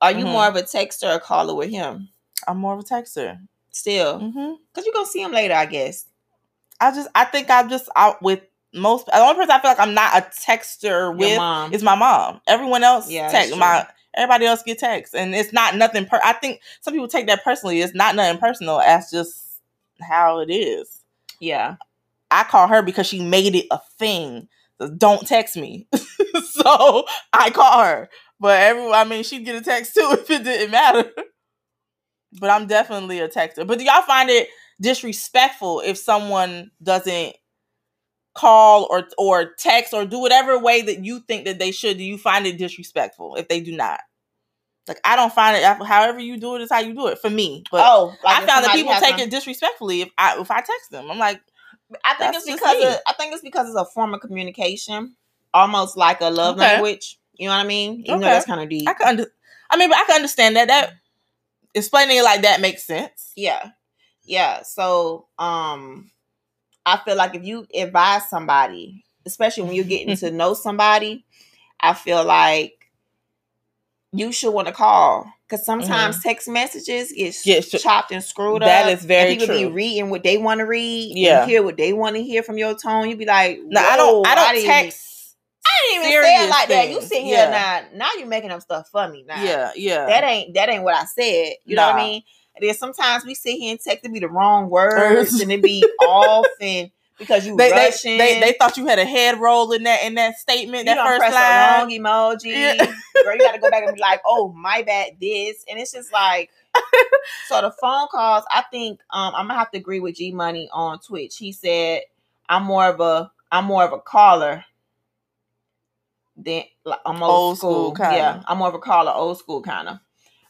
Speaker 2: are you
Speaker 1: Mhm.
Speaker 2: more of a texter or a caller with him?
Speaker 1: I'm more of a texter.
Speaker 2: Still, because you're gonna see him later, I guess.
Speaker 1: I just. I think I'm just out with most. The only person I feel like I'm not a texter with is my mom. Everyone else,
Speaker 2: Yeah,
Speaker 1: text my. Everybody else get texts, and it's not nothing. Per- I think some people take that personally. It's not nothing personal. That's just how it is.
Speaker 2: yeah.
Speaker 1: I call her because she made it a thing. So Don't text me. so I call her. But everyone, I mean, she'd get a text too if it didn't matter. But I'm definitely a texter. But do y'all find it disrespectful if someone doesn't call or or text or do whatever way that you think that they should? Do you find it disrespectful if they do not? Like I don't find it. However you do it is how you do it for me. But
Speaker 2: oh, like
Speaker 1: I found that people take it disrespectfully if I if I text them. I'm like,
Speaker 2: I think it's because of, I think it's because it's a form of communication, almost like a love
Speaker 1: Okay.
Speaker 2: language. You know what I mean? Even though
Speaker 1: Okay.
Speaker 2: that's kind of deep.
Speaker 1: I can under, I mean, but I can understand that. That explaining it like that makes sense.
Speaker 2: Yeah. Yeah. So um I feel like if you advise somebody, especially when you're getting to know somebody, I feel like you should want to call. Cause sometimes text messages get
Speaker 1: Mm-hmm. Sh-
Speaker 2: chopped and screwed
Speaker 1: That
Speaker 2: up.
Speaker 1: That is very
Speaker 2: and people
Speaker 1: true.
Speaker 2: be reading what they want to read.
Speaker 1: Yeah.
Speaker 2: And hear what they want to hear from your tone. You'd be like,
Speaker 1: No, I don't. I don't text.
Speaker 2: I didn't even say it like that. You sit here
Speaker 1: Yeah.
Speaker 2: now. Now you making up stuff for me. Now
Speaker 1: Yeah, yeah.
Speaker 2: that ain't that ain't what I said. You know what I mean? And then sometimes we sit here and text it be the wrong words
Speaker 1: Words.
Speaker 2: and it be off and because you
Speaker 1: they, they,
Speaker 2: rushing.
Speaker 1: they they thought you had a head roll in that in that statement.
Speaker 2: you
Speaker 1: that first
Speaker 2: press
Speaker 1: line.
Speaker 2: the wrong emoji.
Speaker 1: Yeah.
Speaker 2: Girl, you gotta go back and be like, oh my bad, this. And it's just like so the phone calls, I think um I'm gonna have to agree with G Money on Twitch. He said I'm more of a I'm more of a caller than like, I'm old,
Speaker 1: Old
Speaker 2: school.
Speaker 1: school.
Speaker 2: Yeah, I'm more of a caller, old school kind of.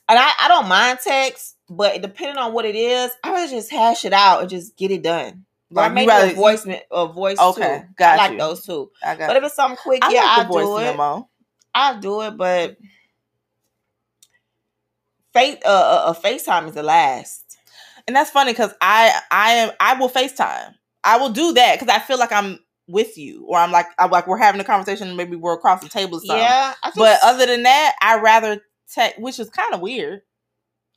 Speaker 2: And I, I don't mind text, but depending on what it is, I would just hash it out and just get it done. Like maybe
Speaker 1: rather-
Speaker 2: a voice a voice
Speaker 1: Okay,
Speaker 2: too.
Speaker 1: got
Speaker 2: I like
Speaker 1: you.
Speaker 2: those two.
Speaker 1: I got.
Speaker 2: But if it's something quick,
Speaker 1: I
Speaker 2: yeah,
Speaker 1: like
Speaker 2: I'll do it.
Speaker 1: memo.
Speaker 2: I'll do it, but face a uh, uh, FaceTime is the last.
Speaker 1: and that's funny because I I am I will FaceTime. I will do that because I feel like I'm with you, or I'm like I'm like we're having a conversation. and Maybe we're across the table.
Speaker 2: Yeah,
Speaker 1: But other than that, I rather text, which is kind of weird,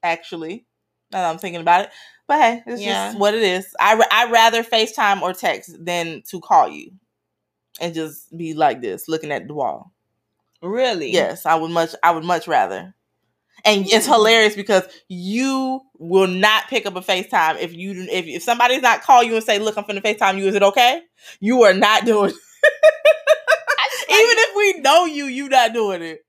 Speaker 1: actually. Now that I'm thinking about it, but hey, it's
Speaker 2: Yeah.
Speaker 1: just what it is. I I rather FaceTime or text than to call you, and just be like this, looking at the wall.
Speaker 2: really,
Speaker 1: Yes, I would much I would much rather. And it's hilarious because you will not pick up a FaceTime if you if, if somebody's not call you and say, "Look, I'm finna FaceTime you. Is it okay?" You are not doing.
Speaker 2: I just like,
Speaker 1: Even if we know you, you not doing it.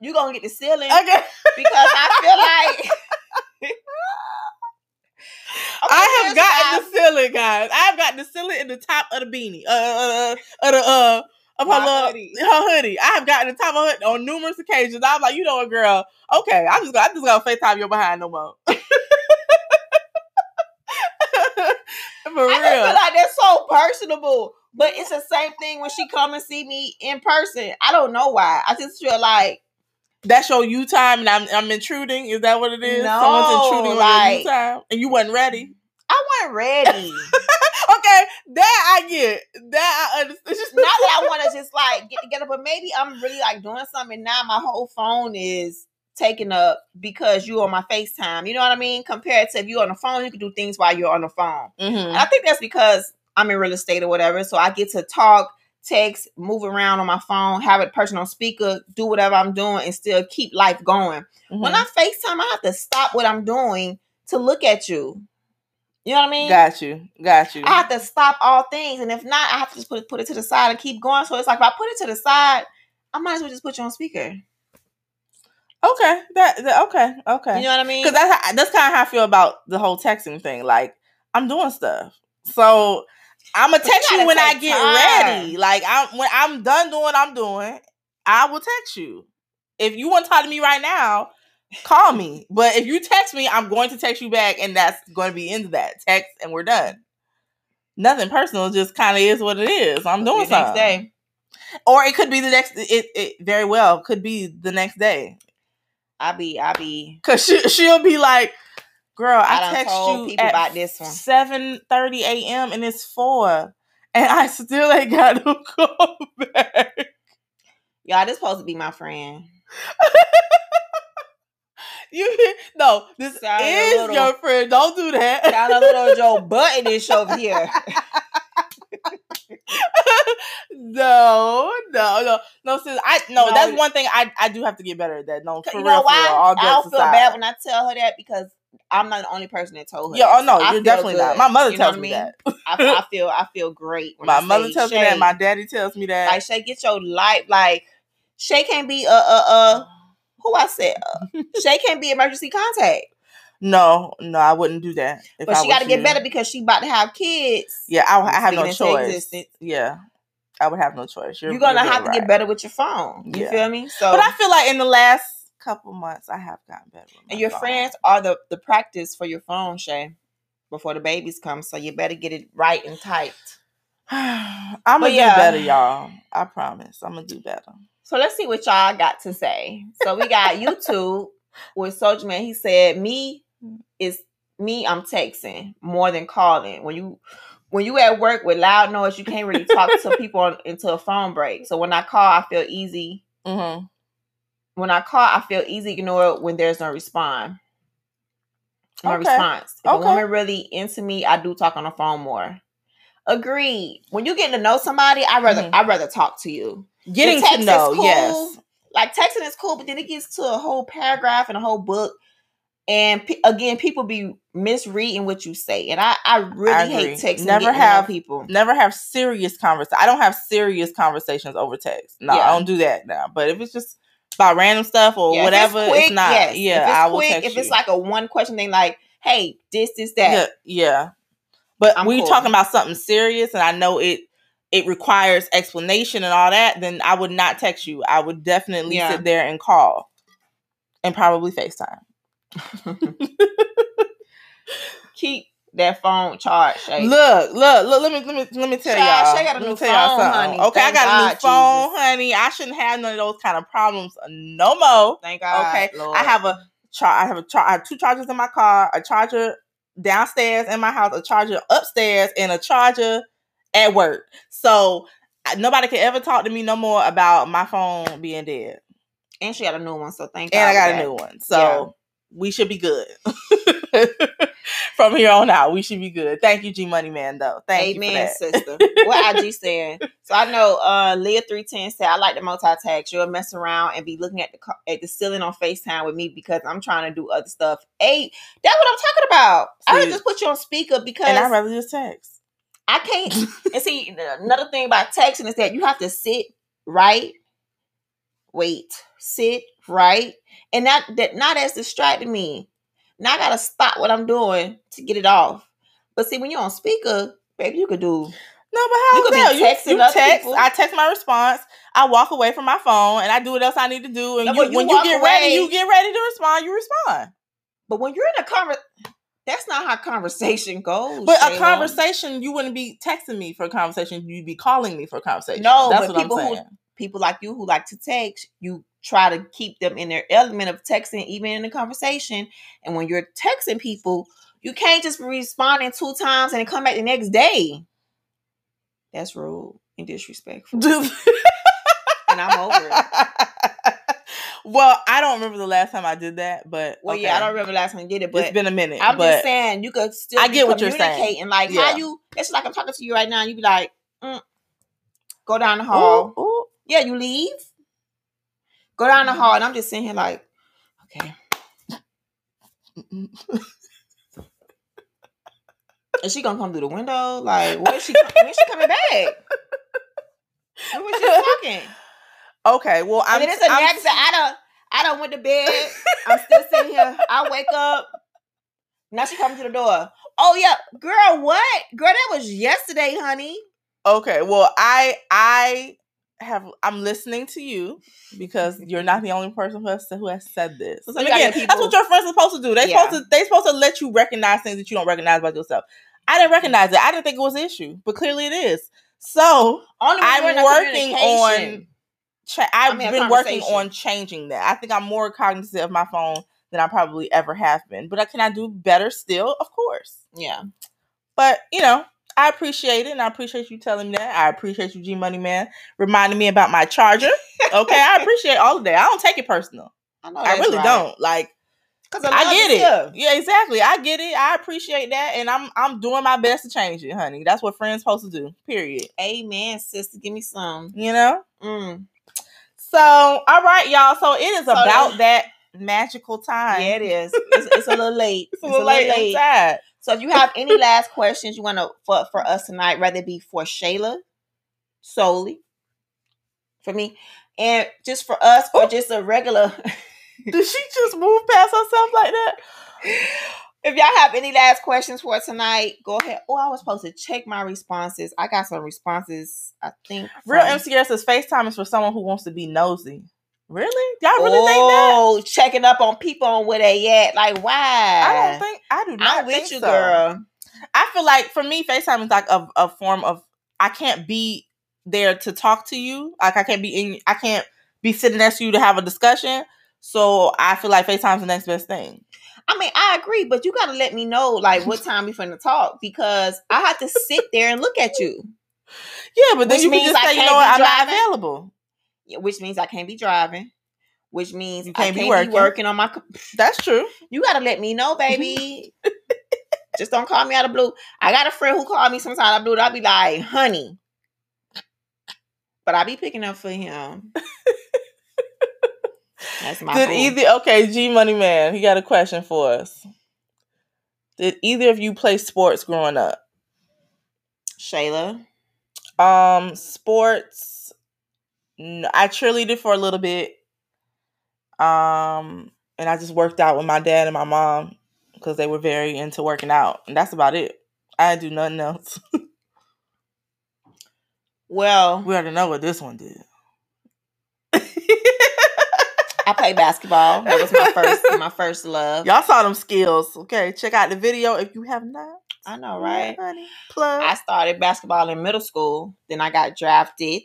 Speaker 2: you gonna get the ceiling
Speaker 1: Okay.
Speaker 2: because I feel like Okay,
Speaker 1: I have gotten the ceiling, guys. I have gotten the ceiling in the top of the beanie. Uh, uh, uh, of the uh, of her, little,
Speaker 2: hoodie.
Speaker 1: her hoodie. I have gotten the top of it on numerous occasions. I'm like, you know what, girl? Okay, I'm just gonna, I'm just gonna Facetime your behind no more. For
Speaker 2: real. I feel like they're so personable. But it's the same thing when she come and see me in person. I don't know why. I just feel like
Speaker 1: That's your you time, and I'm I'm intruding. Is that what it is?
Speaker 2: No,
Speaker 1: Someone's intruding on your
Speaker 2: like-
Speaker 1: you time, and you wasn't ready.
Speaker 2: I wasn't ready.
Speaker 1: Okay, that I get. That I understand.
Speaker 2: It's just Not that I want to just like get together, but maybe I'm really like doing something now. My whole phone is taken up because you are on my FaceTime. You know what I mean? Compared to if you're on the phone, you can do things while you're on the phone.
Speaker 1: Mhm.
Speaker 2: And I think that's because I'm in real estate or whatever. So I get to talk, text, move around on my phone, have it personal speaker, do whatever I'm doing, and still keep life going. When
Speaker 1: Mhm.
Speaker 2: I FaceTime, I have to stop what I'm doing to look at you. You know what I mean?
Speaker 1: got you, got you.
Speaker 2: I have to stop all things, and if not, I have to just put it, put it to the side and keep going. So it's like if I put it to the side, I might as well just put you on speaker.
Speaker 1: Okay, that, that okay, okay.
Speaker 2: You know what I mean?
Speaker 1: Because that's how- that's kind of how I feel about the whole texting thing. Like I'm doing stuff, so I'm gonna
Speaker 2: But you
Speaker 1: text you when I get
Speaker 2: time.
Speaker 1: ready. Like I'm when I'm done doing what I'm doing, I will text you. If you want to talk to me right now, call me. But if you text me, I'm going to text you back, and that's going to be into that text, and we're done. Nothing personal, just kind of is what it is. I'm doing something.
Speaker 2: day.
Speaker 1: or it could be the next. It, it very well could be the next day.
Speaker 2: I be, I be.
Speaker 1: Cause she she'll be like, "Girl,
Speaker 2: I
Speaker 1: I, text you
Speaker 2: people
Speaker 1: at
Speaker 2: about this one.
Speaker 1: seven thirty a.m. and it's four, and I still ain't got no call back."
Speaker 2: Y'all, this supposed to be my friend.
Speaker 1: You no, this
Speaker 2: Sound
Speaker 1: is
Speaker 2: little-
Speaker 1: your friend. Don't do that.
Speaker 2: Got a little Joe Budden ish over here.
Speaker 1: no, no, no, no. Sis, I no,
Speaker 2: No.
Speaker 1: That's one thing I I do have to get better at that. No, for
Speaker 2: you
Speaker 1: real,
Speaker 2: know
Speaker 1: for
Speaker 2: why?
Speaker 1: real. All
Speaker 2: I don't
Speaker 1: jokes
Speaker 2: feel
Speaker 1: aside.
Speaker 2: bad when I tell her that because I'm not the only person that told her.
Speaker 1: Yeah,
Speaker 2: that.
Speaker 1: oh no,
Speaker 2: So
Speaker 1: you're definitely not. My mother
Speaker 2: You
Speaker 1: tells me that.
Speaker 2: I, I feel I feel great. When
Speaker 1: My mother tells me that. My daddy tells me that.
Speaker 2: like Shay, get your life. Like Shay can't be a uh uh who I said uh, Shay can't be emergency contact,
Speaker 1: No, no, I wouldn't do that. If
Speaker 2: but she got to get better because she about to have kids.
Speaker 1: Yeah, I, I have no choice. Yeah, I would have no choice. You're,
Speaker 2: You're gonna
Speaker 1: you're
Speaker 2: have to
Speaker 1: dead
Speaker 2: get better with your phone. You
Speaker 1: Yeah.
Speaker 2: feel me? So
Speaker 1: But I feel like in the last couple months, I have gotten better.
Speaker 2: And your
Speaker 1: phone.
Speaker 2: friends are the the practice for your phone, Shay. Before the babies come, so you better get it right and tight.
Speaker 1: I'm gonna
Speaker 2: But
Speaker 1: do better, y'all. I promise. I'm gonna do better.
Speaker 2: So let's see what y'all got to say. So we got YouTube with Soldier Man. He said, "Me is me. I'm texting more than calling. When you when you at work with loud noise, you can't really talk to people on, until a phone break. So when I call, I feel easy.
Speaker 1: Mm-hmm.
Speaker 2: When I call, I feel easy ignore when there's no respond. No
Speaker 1: Okay.
Speaker 2: response. If
Speaker 1: Okay.
Speaker 2: a woman really into me, I do talk on the phone more. Agreed. When you get to know somebody, I rather
Speaker 1: Mhm.
Speaker 2: I rather talk to you.
Speaker 1: Getting
Speaker 2: text
Speaker 1: to
Speaker 2: is
Speaker 1: know,
Speaker 2: cool.
Speaker 1: yes.
Speaker 2: like texting is cool, but then it gets to a whole paragraph and a whole book. And pe- again, people be misreading what you say, and I, I really
Speaker 1: I
Speaker 2: hate texting.
Speaker 1: Never
Speaker 2: have people.
Speaker 1: Never have serious conversations. I don't have serious conversations over text. No,
Speaker 2: Yeah.
Speaker 1: I don't do that now. But if it's just about random stuff or
Speaker 2: Yeah,
Speaker 1: whatever, it's,
Speaker 2: quick,
Speaker 1: not.
Speaker 2: yes.
Speaker 1: Yeah,
Speaker 2: if it's
Speaker 1: I will
Speaker 2: quick,
Speaker 1: text
Speaker 2: if it's like a one question thing, like, "Hey, this, this, that,"
Speaker 1: yeah, yeah. But
Speaker 2: I'm
Speaker 1: you're
Speaker 2: cool.
Speaker 1: talking about something serious, and I know it it requires explanation and all that, then I would not text you. I would definitely
Speaker 2: Yeah.
Speaker 1: sit there and call, and probably Facetime.
Speaker 2: keep that phone charged. Shay.
Speaker 1: Look, look, look. Let me let me let me tell y'all.
Speaker 2: Shay got a new phone, honey.
Speaker 1: Okay,
Speaker 2: Thank
Speaker 1: I got a new
Speaker 2: God,
Speaker 1: phone,
Speaker 2: Jesus.
Speaker 1: honey. I shouldn't have none of those kind of problems no more.
Speaker 2: Thank God.
Speaker 1: Okay,
Speaker 2: Lord.
Speaker 1: I have a char- I have a char- I have two chargers in my car, a charger downstairs in my house, a charger upstairs, and a charger at work. So nobody can ever talk to me no more about my phone being dead.
Speaker 2: and she got a new one, so thank God.
Speaker 1: And I got a new one, so
Speaker 2: Yeah.
Speaker 1: we should be good. From here on out, we should be good. Thank you, G Money Man. Though, thank
Speaker 2: Amen,
Speaker 1: you
Speaker 2: sister. What IG saying? So I know uh Leah three ten said I like the multitask. You'll mess around and be looking at the co- at the ceiling on Facetime with me because I'm trying to do other stuff. Hey, that's what I'm talking about. I would just put you on speaker because
Speaker 1: and I'd rather just text.
Speaker 2: I can't. and see, another thing about texting is that you have to sit right, wait, sit right, and that that not as distracting me. Now I gotta stop what I'm doing to get it off. But see, when you're on speaker, baby, you could do.
Speaker 1: No, but how
Speaker 2: You could be
Speaker 1: that? You,
Speaker 2: texting
Speaker 1: you
Speaker 2: other
Speaker 1: text.
Speaker 2: people.
Speaker 1: I text my response. I walk away from my phone and I do what else I need to do. And
Speaker 2: No,
Speaker 1: you,
Speaker 2: you
Speaker 1: when you get ready, you get ready to respond. You respond.
Speaker 2: But when you're in a conver, that's not how conversation goes.
Speaker 1: But a conversation, you wouldn't be texting me for a conversation. You'd be calling me for a conversation.
Speaker 2: No,
Speaker 1: that's
Speaker 2: but
Speaker 1: what
Speaker 2: people
Speaker 1: I'm
Speaker 2: who-
Speaker 1: saying.
Speaker 2: people like you who like to text, you try to keep them in their element of texting, even in a conversation. And when you're texting people, you can't just be responding two times and then come back the next day. That's rude and disrespectful. and I'm over it.
Speaker 1: well, I don't remember the last time I did that, but
Speaker 2: Well,
Speaker 1: okay.
Speaker 2: yeah, I don't remember the last time I did it, but
Speaker 1: it's been a minute.
Speaker 2: I'm just saying you could still.
Speaker 1: I get what you're saying.
Speaker 2: communicating. Like
Speaker 1: Yeah.
Speaker 2: how you? It's like I'm talking to you right now. and You be like, mm, go down the hall.
Speaker 1: Ooh, ooh.
Speaker 2: Yeah, you leave. Go down the hall, and I'm just sitting here like, okay. Is she gonna come through the window? Like, what is she? When's she coming back? When was she talking?
Speaker 1: Okay, well, I'm.
Speaker 2: and it's the
Speaker 1: I'm-
Speaker 2: next. I don't. I don't went to bed. I'm still sitting here. I wake up. Now she comes to the door. Oh yeah, girl. What, girl? That was yesterday, honey.
Speaker 1: Okay, well, I I have I'm listening to you because you're not the only person who has who has said this.
Speaker 2: So
Speaker 1: And
Speaker 2: you gotta
Speaker 1: again, that's what your friends are supposed to do. They
Speaker 2: Yeah.
Speaker 1: supposed to they supposed to let you recognize things that you don't recognize about yourself. I didn't recognize it. I didn't think it was an issue, but clearly it is. So I'm
Speaker 2: a
Speaker 1: working
Speaker 2: communication.
Speaker 1: Cha- I've
Speaker 2: mean,
Speaker 1: been working on changing that. I think I'm more cognizant of my phone than I probably ever have been. But I can I do better still? Of course.
Speaker 2: Yeah.
Speaker 1: But you know, I appreciate it, and I appreciate you telling me that. I appreciate you, G Money Man, reminding me about my charger. Okay, I appreciate all of that. I don't take it personal.
Speaker 2: I know.
Speaker 1: I really don't. Like
Speaker 2: Because
Speaker 1: I get it. Yeah, exactly. I get it. I appreciate that, and I'm I'm doing my best to change it, honey. That's what friends supposed to do. Period.
Speaker 2: Amen, sister. Give me some.
Speaker 1: You know.
Speaker 2: Mm.
Speaker 1: So, all right, y'all. So it is
Speaker 2: So
Speaker 1: about that magical time.
Speaker 2: Yeah, it is. It's, it's a little late.
Speaker 1: It's a little late. I'm.
Speaker 2: So if you have any last questions you want to for for us tonight, rather be for Shayla solely, for me, and just for us, or
Speaker 1: Ooh.
Speaker 2: just a regular.
Speaker 1: Did she just move past herself like that?
Speaker 2: if y'all have any last questions for tonight, go ahead. Oh, I was supposed to check my responses. I got some responses. I think
Speaker 1: Real
Speaker 2: from-
Speaker 1: MCR says FaceTime is for someone who wants to be nosy. Really? Y'all really think that?
Speaker 2: oh, checking up on people on where they at. Like, why?
Speaker 1: I don't think I do not
Speaker 2: I'm with you,
Speaker 1: so.
Speaker 2: girl.
Speaker 1: I feel like for me, FaceTime is like a, a form of I can't be there to talk to you. Like I can't be in I can't be sitting next to you to have a discussion. So I feel like FaceTime's the next best thing.
Speaker 2: I mean, I agree, but you got to let me know like what time we finna talk because I have to sit there and look at you,
Speaker 1: Yeah, but then
Speaker 2: Which
Speaker 1: you can
Speaker 2: means
Speaker 1: just
Speaker 2: I
Speaker 1: say, you know what, I'm not available.
Speaker 2: Yeah, which means I can't be driving, which means
Speaker 1: You
Speaker 2: I
Speaker 1: can't
Speaker 2: can't
Speaker 1: be
Speaker 2: be
Speaker 1: working.
Speaker 2: working, on my.
Speaker 1: That's true.
Speaker 2: You got to let me know, baby. just don't call me out of blue. I got a friend who called me sometimes out of blue. I'll be like, honey, but I be picking up for him. That's my
Speaker 1: Did
Speaker 2: boo.
Speaker 1: either okay, G Money Man, he got a question for us. Did either of you play sports growing up?
Speaker 2: Shayla?
Speaker 1: Um, sports. I cheerleaded for a little bit. Um, and I just worked out with my dad and my mom because they were very into working out, and that's about it. I didn't do nothing else.
Speaker 2: Well,
Speaker 1: we already know what this one did.
Speaker 2: I played basketball. That was my first, my first love.
Speaker 1: Y'all saw them skills. Okay, check out the video if you have not.
Speaker 2: I know, right?
Speaker 1: Yeah. Plug.
Speaker 2: I started basketball in middle school. Then I got drafted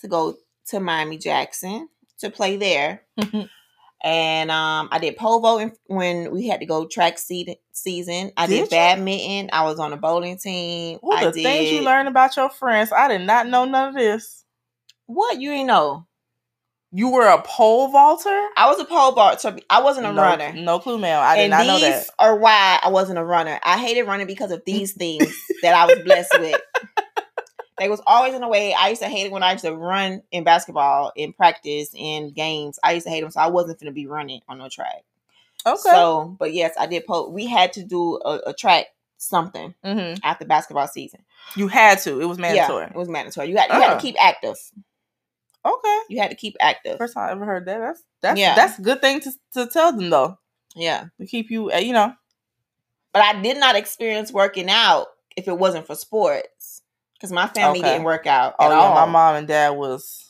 Speaker 2: to go to Miami Jackson to play there. And um, I did pole vaulting when we had to go track se- season. I did,
Speaker 1: Did
Speaker 2: badminton. I was on a bowling team.
Speaker 1: Ooh,
Speaker 2: I
Speaker 1: the
Speaker 2: did.
Speaker 1: things you learn about your friends. I did not know none of this.
Speaker 2: What you ain't know?
Speaker 1: You were a pole vaulter?
Speaker 2: I was a pole vaulter. I wasn't a
Speaker 1: no,
Speaker 2: runner.
Speaker 1: No clue, ma'am. I did
Speaker 2: and
Speaker 1: not know that.
Speaker 2: are why I wasn't a runner. I hated running because of these things that I was blessed with. They was always in the way. I used to hate it when I used to run in basketball, in practice, in games. I used to hate them, so I wasn't going to be running on no track.
Speaker 1: Okay.
Speaker 2: So, but yes, I did. Po- we had to do a, a track something
Speaker 1: hmm
Speaker 2: after basketball season.
Speaker 1: You had to. It was mandatory.
Speaker 2: Yeah, it was mandatory. You had you had
Speaker 1: Uh.
Speaker 2: to keep active.
Speaker 1: Okay.
Speaker 2: You had to keep active.
Speaker 1: First time I ever heard that. That's that's
Speaker 2: Yeah.
Speaker 1: that's a good thing to, to tell them though.
Speaker 2: Yeah,
Speaker 1: To keep you, uh, you know.
Speaker 2: but I did not experience working out if it wasn't for sports because my family
Speaker 1: Okay.
Speaker 2: didn't work out
Speaker 1: Oh yeah,
Speaker 2: all.
Speaker 1: my mom and dad was.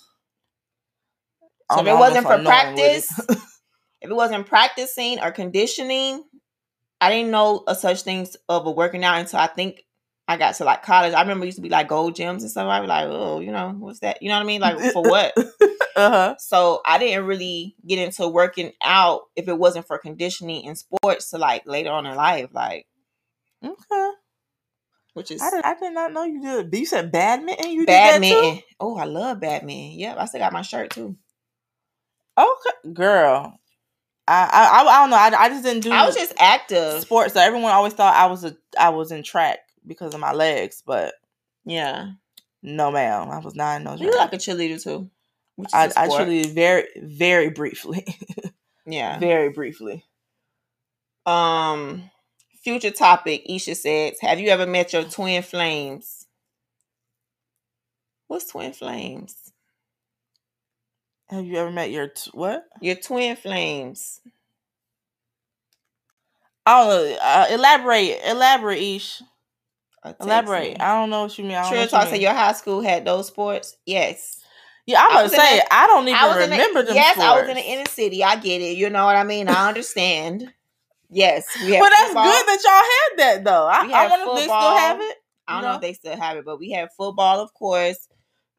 Speaker 2: So if it wasn't for practice,
Speaker 1: it.
Speaker 2: if it wasn't practicing or conditioning, I didn't know a such things of a working out until I think I got to like college. I remember it used to be like gold gyms and stuff. I'd be like, oh, you know, what's that? You know what I mean? Like for what?
Speaker 1: uh huh.
Speaker 2: So I didn't really get into working out if it wasn't for conditioning and sports to like later on in life, like
Speaker 1: Okay.
Speaker 2: which is
Speaker 1: I did, I did not know you did. You said badminton. You
Speaker 2: badminton. Oh, I love badminton. Yep, I still got my shirt too.
Speaker 1: Okay, girl. I I I, I don't know. I, I just didn't do.
Speaker 2: I was just active.
Speaker 1: sports. So everyone always thought I was a I was in track because of my legs, but
Speaker 2: Yeah,
Speaker 1: no, ma'am, I was not in no
Speaker 2: you look like a cheerleader too. Which is
Speaker 1: I
Speaker 2: sport.
Speaker 1: actually very very briefly,
Speaker 2: yeah.
Speaker 1: very briefly.
Speaker 2: Um, future topic. Isha says, "Have you ever met your twin flames?" What's twin flames?
Speaker 1: Have you ever met your t- what?
Speaker 2: Your twin flames.
Speaker 1: I know. Uh, elaborate, elaborate, Ish.
Speaker 2: Or
Speaker 1: Elaborate.
Speaker 2: me.
Speaker 1: I don't know what you mean. I don't know
Speaker 2: Trill talks said your high school had those sports. Yes.
Speaker 1: Yeah, I'm gonna say
Speaker 2: the-
Speaker 1: I don't even
Speaker 2: I
Speaker 1: remember
Speaker 2: the,
Speaker 1: them.
Speaker 2: Yes, I was in the inner city. I get it. You know what I mean? I understand. yes,
Speaker 1: But that's
Speaker 2: football.
Speaker 1: good that y'all had that though. I, I wonder if they still have it.
Speaker 2: I don't know? if they still have it, but we had football, of course,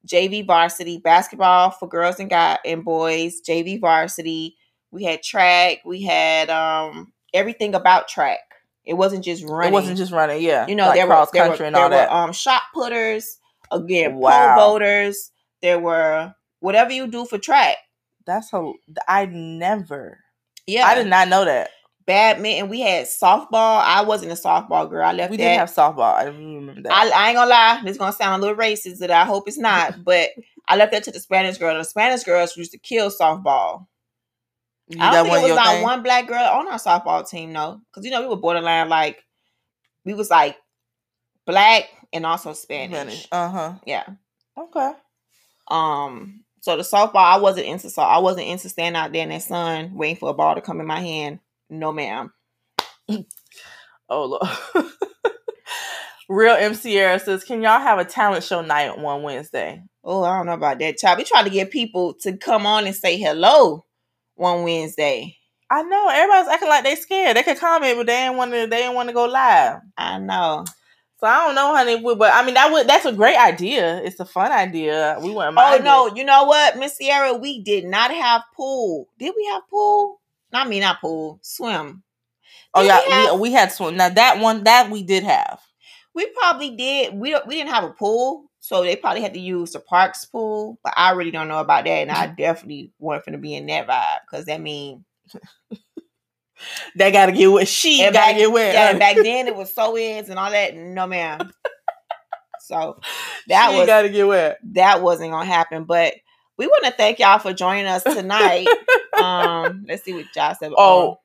Speaker 2: JV varsity, basketball for girls and guys and boys, JV varsity. We had track. We had um everything about track. It wasn't just running.
Speaker 1: It wasn't just running. Yeah,
Speaker 2: you know
Speaker 1: like
Speaker 2: there
Speaker 1: cross
Speaker 2: were there
Speaker 1: country
Speaker 2: were,
Speaker 1: and
Speaker 2: there
Speaker 1: all
Speaker 2: were
Speaker 1: that.
Speaker 2: um shot putters again
Speaker 1: Wow.
Speaker 2: pole vaulters. There were whatever you do for track.
Speaker 1: That's how I never.
Speaker 2: Yeah,
Speaker 1: I did not know that.
Speaker 2: badminton. We had softball. I wasn't a softball girl. I left
Speaker 1: We
Speaker 2: that.
Speaker 1: didn't have softball. I remember that.
Speaker 2: I, I ain't gonna lie, this gonna sound a little racist, that I hope it's not, but I left that to the Spanish girl. The Spanish girls used to kill softball.
Speaker 1: You-
Speaker 2: I don't think it was not
Speaker 1: thing?
Speaker 2: one black girl on our softball team, though, because you know we were borderline like we was like black and also Spanish.
Speaker 1: Uh huh.
Speaker 2: Yeah.
Speaker 1: Okay.
Speaker 2: Um. So the softball, I wasn't into. So I wasn't into standing out there in that sun waiting for a ball to come in my hand. No, ma'am.
Speaker 1: Oh Lord. Real MC Era says, "Can y'all have a talent show night on one Wednesday?"
Speaker 2: Oh, I don't know about that, child. We try to get people to come on and say hello one Wednesday.
Speaker 1: I know everybody's acting like they scared. They could comment, but they ain't want to. They ain't want to go live.
Speaker 2: I know.
Speaker 1: So I don't know, honey. But I mean, that would that's a great idea. It's a fun idea. We wouldn't
Speaker 2: Oh no,
Speaker 1: it.
Speaker 2: you know what, Miss Sierra? We did not have pool. Did we have pool? Not me, not pool. Swim.
Speaker 1: Oh yeah,
Speaker 2: we have-
Speaker 1: we, we had swim. Now that one that we did have.
Speaker 2: We probably did. We we didn't have a pool, so they probably had to use the parks pool. But I really don't know about that, and I definitely weren't going to be in that vibe because that mean
Speaker 1: They gotta get wet. She gotta get wet.
Speaker 2: yeah. Back then it was so ends and all that. No, ma'am. So that
Speaker 1: she
Speaker 2: was
Speaker 1: gotta get wet.
Speaker 2: that wasn't gonna happen. But we want to thank y'all for joining us tonight. um, let's see what Josh said.
Speaker 1: Oh,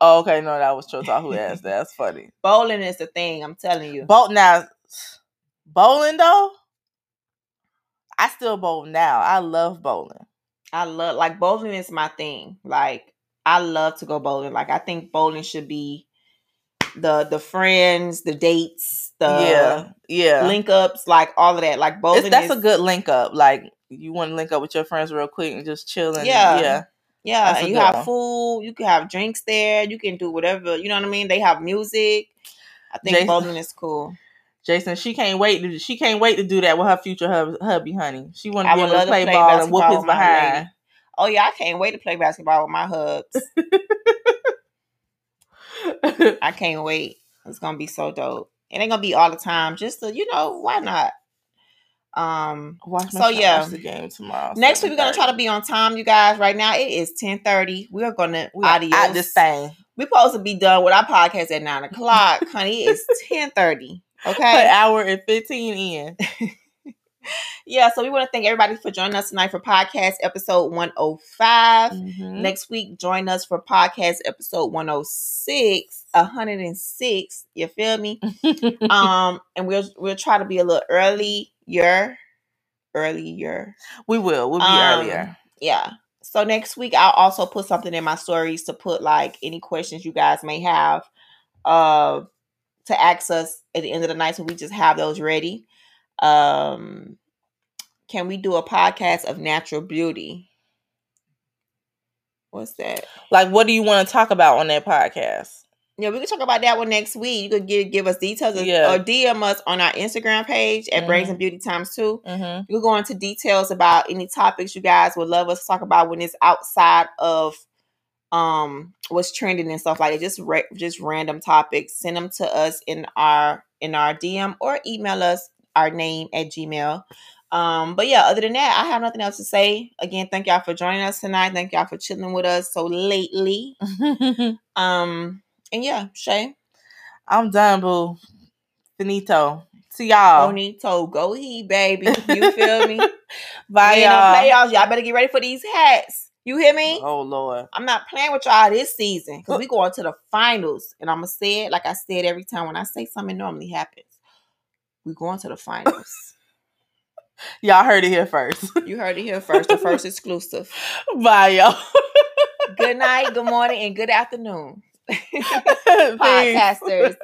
Speaker 1: oh, okay. No, that was Chota who asked that. That's funny.
Speaker 2: bowling is the thing. I'm telling you.
Speaker 1: Bowl now, bowling though. I still bowl now. I love bowling.
Speaker 2: I love like bowling is my thing. Like I love to go bowling. Like I think bowling should be the the friends, the dates, the
Speaker 1: yeah, yeah.
Speaker 2: link ups, like all of that. Like bowling.
Speaker 1: It's, that's
Speaker 2: is,
Speaker 1: a good link up. Like you want to link up with your friends real quick and just chill and
Speaker 2: Yeah.
Speaker 1: yeah.
Speaker 2: yeah. And you have
Speaker 1: one.
Speaker 2: food. You can have drinks there. You can do whatever. You know what I mean. They have music. I think
Speaker 1: Jason-
Speaker 2: bowling is cool.
Speaker 1: Jason, she can't wait to she can't wait to do that with her future hub, hubby, honey. She want to be able to play
Speaker 2: play
Speaker 1: ball and whoop his
Speaker 2: my lady.
Speaker 1: behind.
Speaker 2: Oh yeah, I can't wait to play basketball with my hubs. I can't wait. It's gonna be so dope. It ain't gonna be all the time. Just to, you know, why not? Um,
Speaker 1: Watch
Speaker 2: So, yeah.
Speaker 1: watch the game tomorrow.
Speaker 2: next week we're gonna try to be on time, you guys. Right now it is ten thirty. We are gonna
Speaker 1: We are out this thing.
Speaker 2: We supposed to be done with our podcast at nine o'clock, honey. It's ten thirty.
Speaker 1: An
Speaker 2: Okay.
Speaker 1: hour and fifteen in.
Speaker 2: Yeah. So we want to thank everybody for joining us tonight for podcast episode one hundred five.
Speaker 1: Mhm.
Speaker 2: Next week, join us for podcast episode 106, 106. You feel me? um, and we'll we'll try to be a little earlier. Earlier.
Speaker 1: we will. We'll be
Speaker 2: Um,
Speaker 1: earlier.
Speaker 2: Yeah. So next week I'll also put something in my stories to put like any questions you guys may have uh to ask us at the end of the night so we just have those ready. Um can we do a podcast of natural beauty? What's that?
Speaker 1: Like, what do you want to talk about on that podcast?
Speaker 2: Yeah, we can talk about that one next week. You could give give us details or-
Speaker 1: Yeah.
Speaker 2: or DM us on our Instagram page at Brains
Speaker 1: Mhm.
Speaker 2: and Beauty Times Two.
Speaker 1: Mm-hmm.
Speaker 2: We'll go into details about any topics you guys would love us to talk about when it's outside of um what's trending and stuff like it. Just just random topics. Send them to us in our in our DM or email us our name at Gmail. Um, but yeah, other than that, I have nothing else to say. Again, thank y'all for joining us tonight. Thank y'all for chilling with us so lately. Um, and yeah, Shay.
Speaker 1: I'm done, boo. Finito. See y'all.
Speaker 2: Bonito, go he baby. You feel me?
Speaker 1: Bye, y'all.
Speaker 2: playoffs. Y'all better get ready for these hats. You hear me?
Speaker 1: Oh Lord.
Speaker 2: I'm not playing with y'all this season because we going to the finals. And I'm gonna say it like I said every time when I say something normally happens. We going to the finals.
Speaker 1: Y'all heard it here first.
Speaker 2: you heard it here first. The first exclusive.
Speaker 1: Bye, y'all.
Speaker 2: Good night, good morning, and good afternoon. Podcasters.